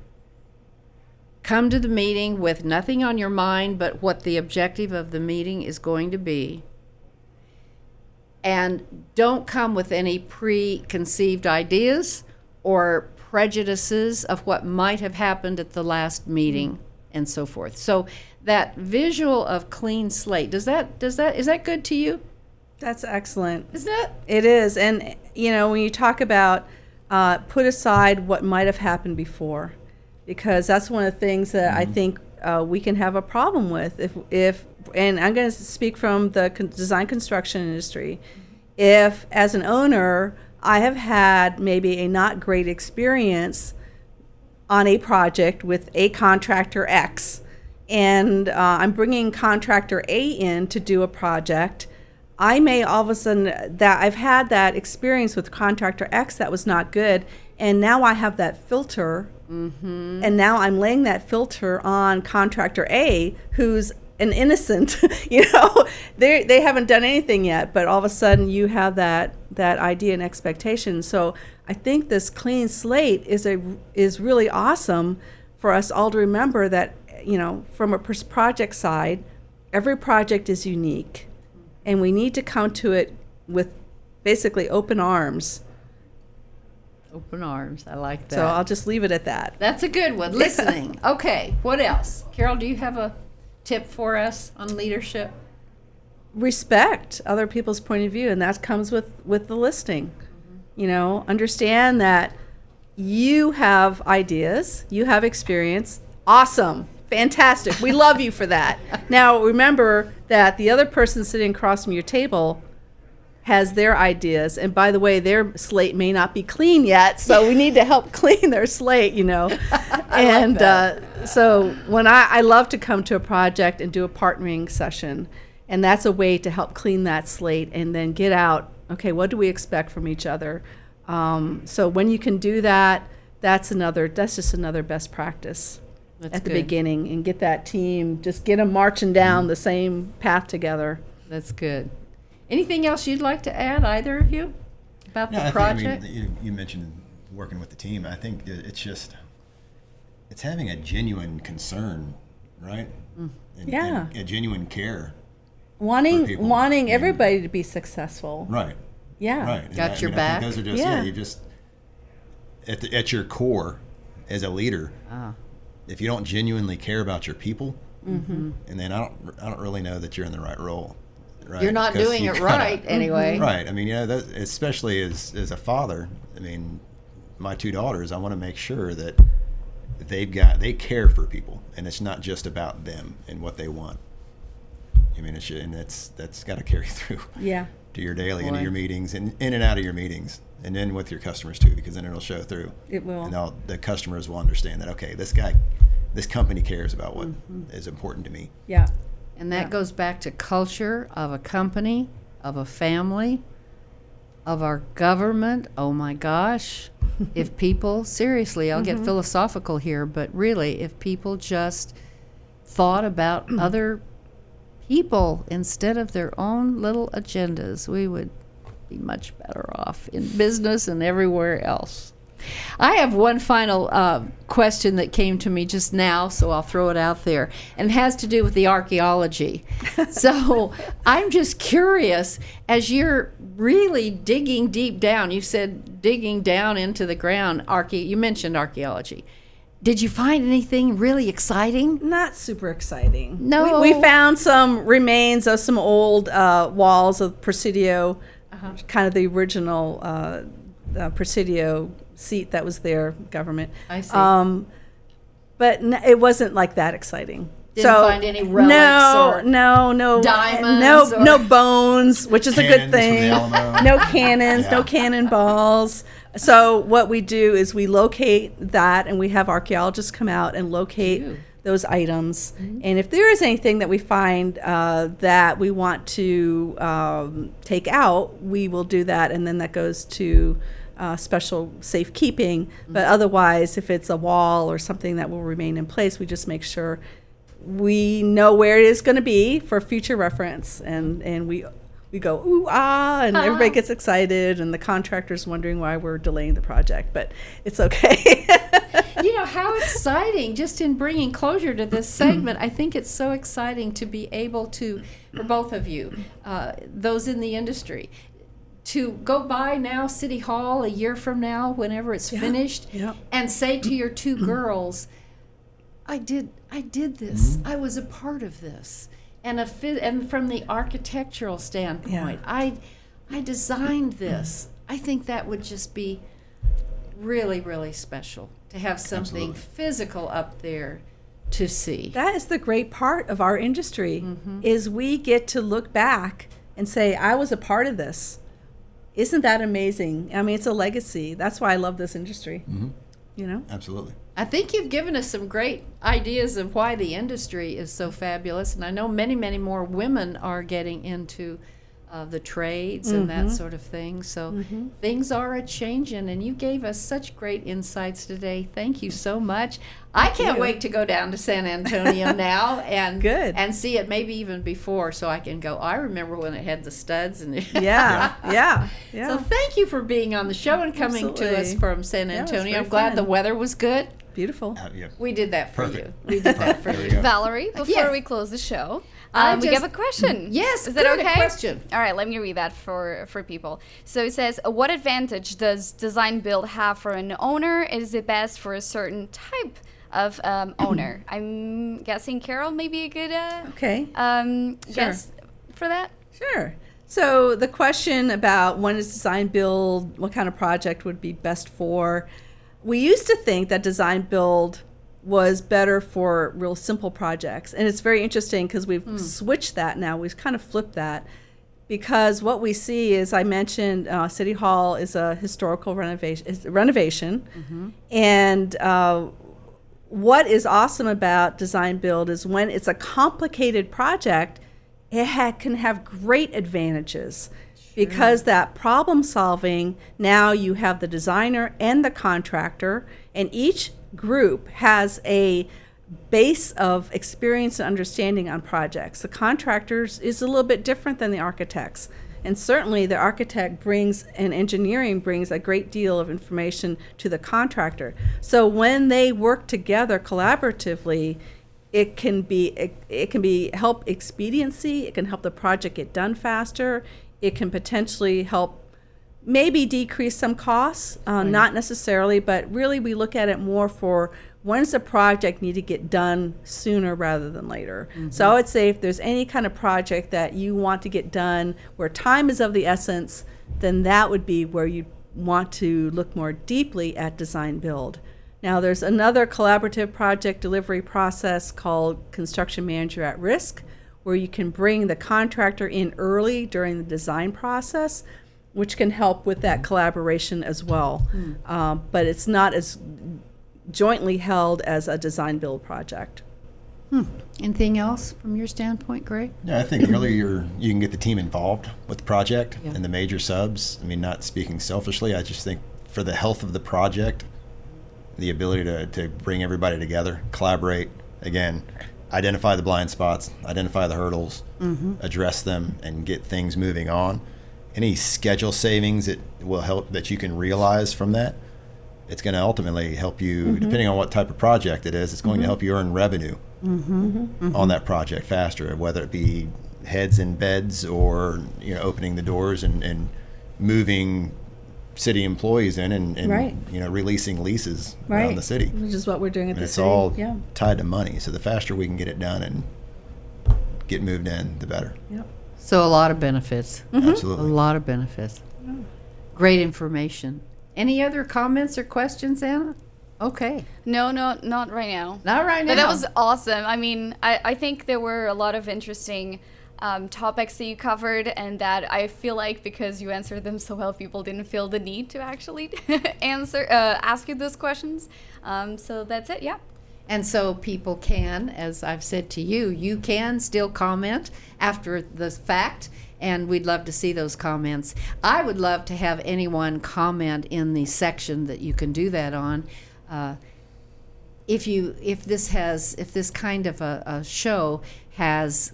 [SPEAKER 2] Come to the meeting with nothing on your mind but what the objective of the meeting is going to be and don't come with any preconceived ideas or prejudices of what might have happened at the last meeting and so forth. So that visual of clean slate does that does that is that good to you?
[SPEAKER 3] That's excellent.
[SPEAKER 2] Is that
[SPEAKER 3] It is, and you know when you talk about uh, put aside what might have happened before, because that's one of the things that I think uh, we can have a problem with if if and I'm going to speak from the con- design construction industry. If as an owner I have had maybe a not great experience on a project with a contractor X, and uh, I'm bringing contractor A in to do a project, I may all of a sudden that I've had that experience with contractor X that was not good, and now I have that filter, Mm-hmm. and now I'm laying that filter on contractor A, who's an innocent. you know, they they haven't done anything yet, but all of a sudden you have that that idea and expectation. So I think this clean slate is a is really awesome for us all to remember that you know from a project side, every project is unique, and we need to come to it with basically open arms.
[SPEAKER 2] Open arms? I like that.
[SPEAKER 3] So I'll just leave it at that.
[SPEAKER 2] That's a good one. Listening. Okay, what else? Carol, do you have a tip for us on leadership?
[SPEAKER 3] respect other people's point of view and that comes with with the listing you know understand that you have ideas you have experience awesome fantastic we love you for that now remember that the other person sitting across from your table has their ideas. And by the way their slate may not be clean yet so we need to help clean their slate you know? And uh, so when I, I love to come to a project and do a partnering session and that's a way to help clean that slate and then get out okay what do we expect from each other? Um, so when you can do that that's another that's just another best practice
[SPEAKER 2] That's
[SPEAKER 3] at the
[SPEAKER 2] good.
[SPEAKER 3] beginning and get that team just get them marching down the same path together.
[SPEAKER 2] That's good. Anything else you'd like to add, either of you, about
[SPEAKER 4] No,
[SPEAKER 2] the
[SPEAKER 4] I
[SPEAKER 2] project?
[SPEAKER 4] think, I mean, you, you mentioned working with the team. I think it's just it's having a genuine concern, right? And,
[SPEAKER 3] Yeah.
[SPEAKER 4] and a genuine care,
[SPEAKER 3] wanting wanting
[SPEAKER 4] Yeah.
[SPEAKER 3] everybody to be successful
[SPEAKER 4] right?
[SPEAKER 3] yeah
[SPEAKER 4] Right.
[SPEAKER 2] Got
[SPEAKER 4] I- I
[SPEAKER 2] your
[SPEAKER 4] I think
[SPEAKER 2] back?
[SPEAKER 4] those are just yeah.
[SPEAKER 3] Yeah.
[SPEAKER 4] You just at the, at your core as a leader.
[SPEAKER 2] Ah.
[SPEAKER 4] If you don't genuinely care about your people,
[SPEAKER 3] Mm-hmm.
[SPEAKER 4] and then I don't I don't really know that you're in the right role. Right?
[SPEAKER 2] You're not doing
[SPEAKER 4] you
[SPEAKER 2] it
[SPEAKER 4] gotta-
[SPEAKER 2] right anyway.
[SPEAKER 4] Right. I mean, you know, that, especially as as a father. I mean, my two daughters. I want to make sure that they've got they care for people, and it's not just about them and what they want. I mean, it should, and that's that's got to carry through
[SPEAKER 3] yeah
[SPEAKER 4] to your daily and
[SPEAKER 2] Boy.
[SPEAKER 4] to your meetings and in and out of your meetings, and then with your customers too, because then it'll show through.
[SPEAKER 3] It will.
[SPEAKER 4] And they'll, the customers will understand that okay, this guy, this company cares about what is
[SPEAKER 3] Mm-hmm.
[SPEAKER 4] important to me.
[SPEAKER 3] yeah
[SPEAKER 2] And that
[SPEAKER 3] Yeah.
[SPEAKER 2] goes back to culture of a company, of a family. of our government. Oh my gosh. if people, seriously, I'll get mm-hmm. philosophical here, but really, if people just thought about other people instead of their own little agendas, we would be much better off in business and everywhere else. I have one final uh, question that came to me just now, so I'll throw it out there, and it has to do with the archaeology. so I'm just curious, as you're really digging deep down, you said digging down into the ground. Archae- you mentioned archaeology. Did you find anything really exciting?
[SPEAKER 3] Not super exciting.
[SPEAKER 2] No.
[SPEAKER 3] We, we found some remains of some old uh, walls of Presidio, kind of the original uh, uh, Presidio seat that was their government.
[SPEAKER 2] I see.
[SPEAKER 3] Um, but n- it wasn't like that exciting.
[SPEAKER 2] Didn't find any relics
[SPEAKER 3] no,
[SPEAKER 2] or
[SPEAKER 3] no, no,
[SPEAKER 2] diamonds
[SPEAKER 3] no,
[SPEAKER 2] or-
[SPEAKER 3] no bones, which is a good
[SPEAKER 4] Cannons from the
[SPEAKER 3] thing. No cannons, no cannonballs. So what we do is we locate that, and we have archaeologists come out and locate
[SPEAKER 2] Phew.
[SPEAKER 3] those items. And if there is anything that we find uh, that we want to um, take out, we will do that, and then that goes to uh, special safekeeping. But otherwise, if it's a wall or something that will remain in place, we just make sure we know where it is going to be for future reference, and and we. We go ooh ah, and everybody gets excited, and the contractor's wondering why we're delaying the project, but it's okay.
[SPEAKER 2] you know how exciting just in bringing closure to this segment i think it's so exciting to be able to for both of you uh, those in the industry to go by now city hall a year from now whenever it's finished
[SPEAKER 3] yeah.
[SPEAKER 2] and say to your two girls i did i did this i was a part of this and a fi- and from the architectural standpoint i i designed this i think that would just be really, really special to have something
[SPEAKER 4] Absolutely.
[SPEAKER 2] physical up there to see.
[SPEAKER 3] That is the great part of our industry
[SPEAKER 2] Mm-hmm.
[SPEAKER 3] is we get to look back and say I was a part of this. Isn't that amazing? I mean, it's a legacy. That's why I love this industry.
[SPEAKER 4] Mm-hmm.
[SPEAKER 3] You know?
[SPEAKER 4] Absolutely.
[SPEAKER 2] I think you've given us some great ideas of why the industry is so fabulous, and I know many, many more women are getting into uh, the trades and that sort of thing. So things are a changing, and you gave us such great insights today. Thank you so much. I can't
[SPEAKER 3] you.
[SPEAKER 2] wait to go down to San Antonio now and
[SPEAKER 3] Good.
[SPEAKER 2] and see it maybe even before, so I can go. I remember when it had the studs and
[SPEAKER 3] Yeah. yeah. Yeah.
[SPEAKER 2] So thank you for being on the show and coming to us from San
[SPEAKER 3] Yeah, it was
[SPEAKER 2] Antonio.
[SPEAKER 3] very
[SPEAKER 2] I'm glad
[SPEAKER 3] fun.
[SPEAKER 2] the weather was good.
[SPEAKER 3] Beautiful.
[SPEAKER 4] Uh, yeah.
[SPEAKER 2] We did that for
[SPEAKER 4] Perfect.
[SPEAKER 2] you. We did that for
[SPEAKER 4] There
[SPEAKER 2] you.
[SPEAKER 5] Valerie, before
[SPEAKER 2] Yes.
[SPEAKER 5] we close the show,
[SPEAKER 2] I
[SPEAKER 5] um, we
[SPEAKER 2] just-
[SPEAKER 5] have a question.
[SPEAKER 2] Yes,
[SPEAKER 5] is that okay?
[SPEAKER 2] question.
[SPEAKER 5] All right, let me read that for for people. So it says, "What advantage does design build have for an owner? Is it best for a certain type of um, owner?" I'm guessing Carol may be a good uh,
[SPEAKER 3] Okay.
[SPEAKER 5] um, guess for that.
[SPEAKER 3] Sure. So the question about when is design build, what kind of project would be best for? We used to think that design build was better for real simple projects, and it's very interesting because we've switched that now. We've kind of flipped that because what we see is I mentioned uh, City Hall is a historical renovation, is renovation, and uh, what is awesome about design build is when it's a complicated project, it ha- can have great advantages. Because that problem solving now you have the designer and the contractor, and each group has a base of experience and understanding on projects. The contractors is a little bit different than the architects. And certainly the architect brings and engineering brings a great deal of information to the contractor. So when they work together collaboratively, it can be it, it can be help expediency, it can help the project get done faster, it can potentially help maybe decrease some costs, uh, not necessarily, but really we look at it more for when does a project need to get done sooner rather than later. So I would say if there's any kind of project that you want to get done where time is of the essence, then that would be where you want to look more deeply at design build. Now, there's another collaborative project delivery process called Construction Manager at Risk, where you can bring the contractor in early during the design process, which can help with that mm-hmm. collaboration as well. Mm. Um, but it's not as jointly held as a design build project. Hmm.
[SPEAKER 2] Anything else from your standpoint, Greg?
[SPEAKER 4] Yeah, I think earlier you're, you can get the team involved with the project
[SPEAKER 2] Yeah.
[SPEAKER 4] and the major subs. I mean, not speaking selfishly, I just think for the health of the project, the ability to, to bring everybody together, collaborate, again, identify the blind spots, identify the hurdles, mm-hmm. address them, and get things moving on. Any schedule savings that will help that you can realize from that, it's going to ultimately help you, mm-hmm. depending on what type of project it is, it's going to mm-hmm. help you earn revenue mm-hmm. on that project faster, whether it be heads in beds or you know opening the doors and, and moving city employees in and, and
[SPEAKER 3] Right.
[SPEAKER 4] you know releasing leases
[SPEAKER 3] Right.
[SPEAKER 4] around the city.
[SPEAKER 3] Which is what we're doing at
[SPEAKER 4] And
[SPEAKER 3] the
[SPEAKER 4] it's
[SPEAKER 3] city.
[SPEAKER 4] all
[SPEAKER 3] yeah.
[SPEAKER 4] tied to money. So the faster we can get it done and get moved in, the better.
[SPEAKER 3] Yep.
[SPEAKER 2] So a lot of benefits. A
[SPEAKER 4] Absolutely.
[SPEAKER 2] A lot of benefits. Great information. Any other comments or questions, Anna? Okay.
[SPEAKER 5] No, no, not right now.
[SPEAKER 2] Not right now.
[SPEAKER 5] But that was awesome. I mean, I, I think there were a lot of interesting um, topics that you covered, and that I feel like because you answered them so well, people didn't feel the need to actually answer, uh, ask you those questions. Um, so that's it. Yeah.
[SPEAKER 2] And so people can, as I've said to you, you can still comment after the fact, and we'd love to see those comments. I would love to have anyone comment in the section that you can do that on. Uh, if you if this has if this kind of a, a show has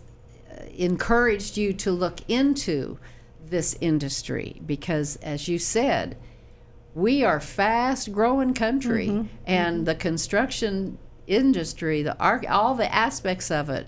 [SPEAKER 2] uh, encouraged you to look into this industry because as you said we are fast growing country and the construction industry the arch all the aspects of it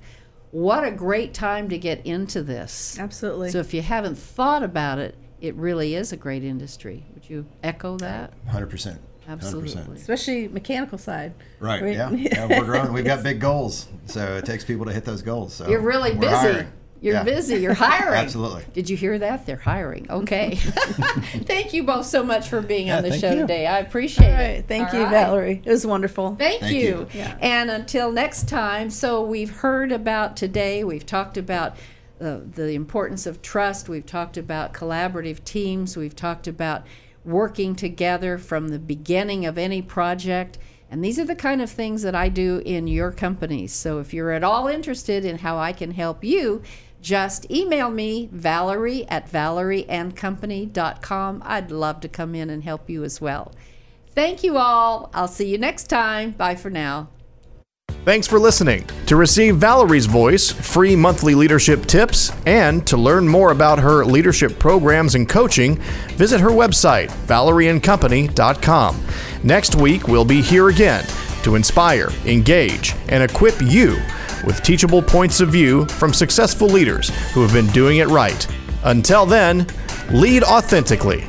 [SPEAKER 2] what a great time to get into this
[SPEAKER 3] Absolutely.
[SPEAKER 2] so if you haven't thought about it it really is a great industry would you echo that
[SPEAKER 4] 100%.
[SPEAKER 2] Absolutely.
[SPEAKER 4] 100%.
[SPEAKER 3] Especially mechanical side.
[SPEAKER 4] Right.
[SPEAKER 3] Right.
[SPEAKER 4] Yeah. yeah. We're growing. We've got big goals. So it takes people to hit those goals. So
[SPEAKER 2] You're really busy.
[SPEAKER 4] hiring.
[SPEAKER 2] You're
[SPEAKER 4] Yeah.
[SPEAKER 2] busy. You're hiring.
[SPEAKER 4] Absolutely.
[SPEAKER 2] Did you hear that? They're hiring. Okay. thank you both so much for being
[SPEAKER 4] Yeah,
[SPEAKER 2] on the show
[SPEAKER 4] you.
[SPEAKER 2] today. I appreciate
[SPEAKER 3] All
[SPEAKER 2] it.
[SPEAKER 3] Thank
[SPEAKER 2] All
[SPEAKER 3] you,
[SPEAKER 2] right.
[SPEAKER 3] Valerie. It was wonderful.
[SPEAKER 2] Thank,
[SPEAKER 4] Thank
[SPEAKER 2] you.
[SPEAKER 4] you.
[SPEAKER 3] Yeah.
[SPEAKER 2] And until next time, so we've heard about today, we've talked about uh, the importance of trust, we've talked about collaborative teams, we've talked about working together from the beginning of any project. And these are the kind of things that I do in your companies. So if you're at all interested in how I can help you, just email me, Valerie at valerieandcompany.com. I'd love to come in and help you as well. Thank you all. I'll see you next time. Bye for now.
[SPEAKER 1] Thanks for listening. To receive Valerie's voice, free monthly leadership tips, and to learn more about her leadership programs and coaching, visit her website, valerieandcompany.com. Next week, we'll be here again to inspire, engage, and equip you with teachable points of view from successful leaders who have been doing it right. Until then, lead authentically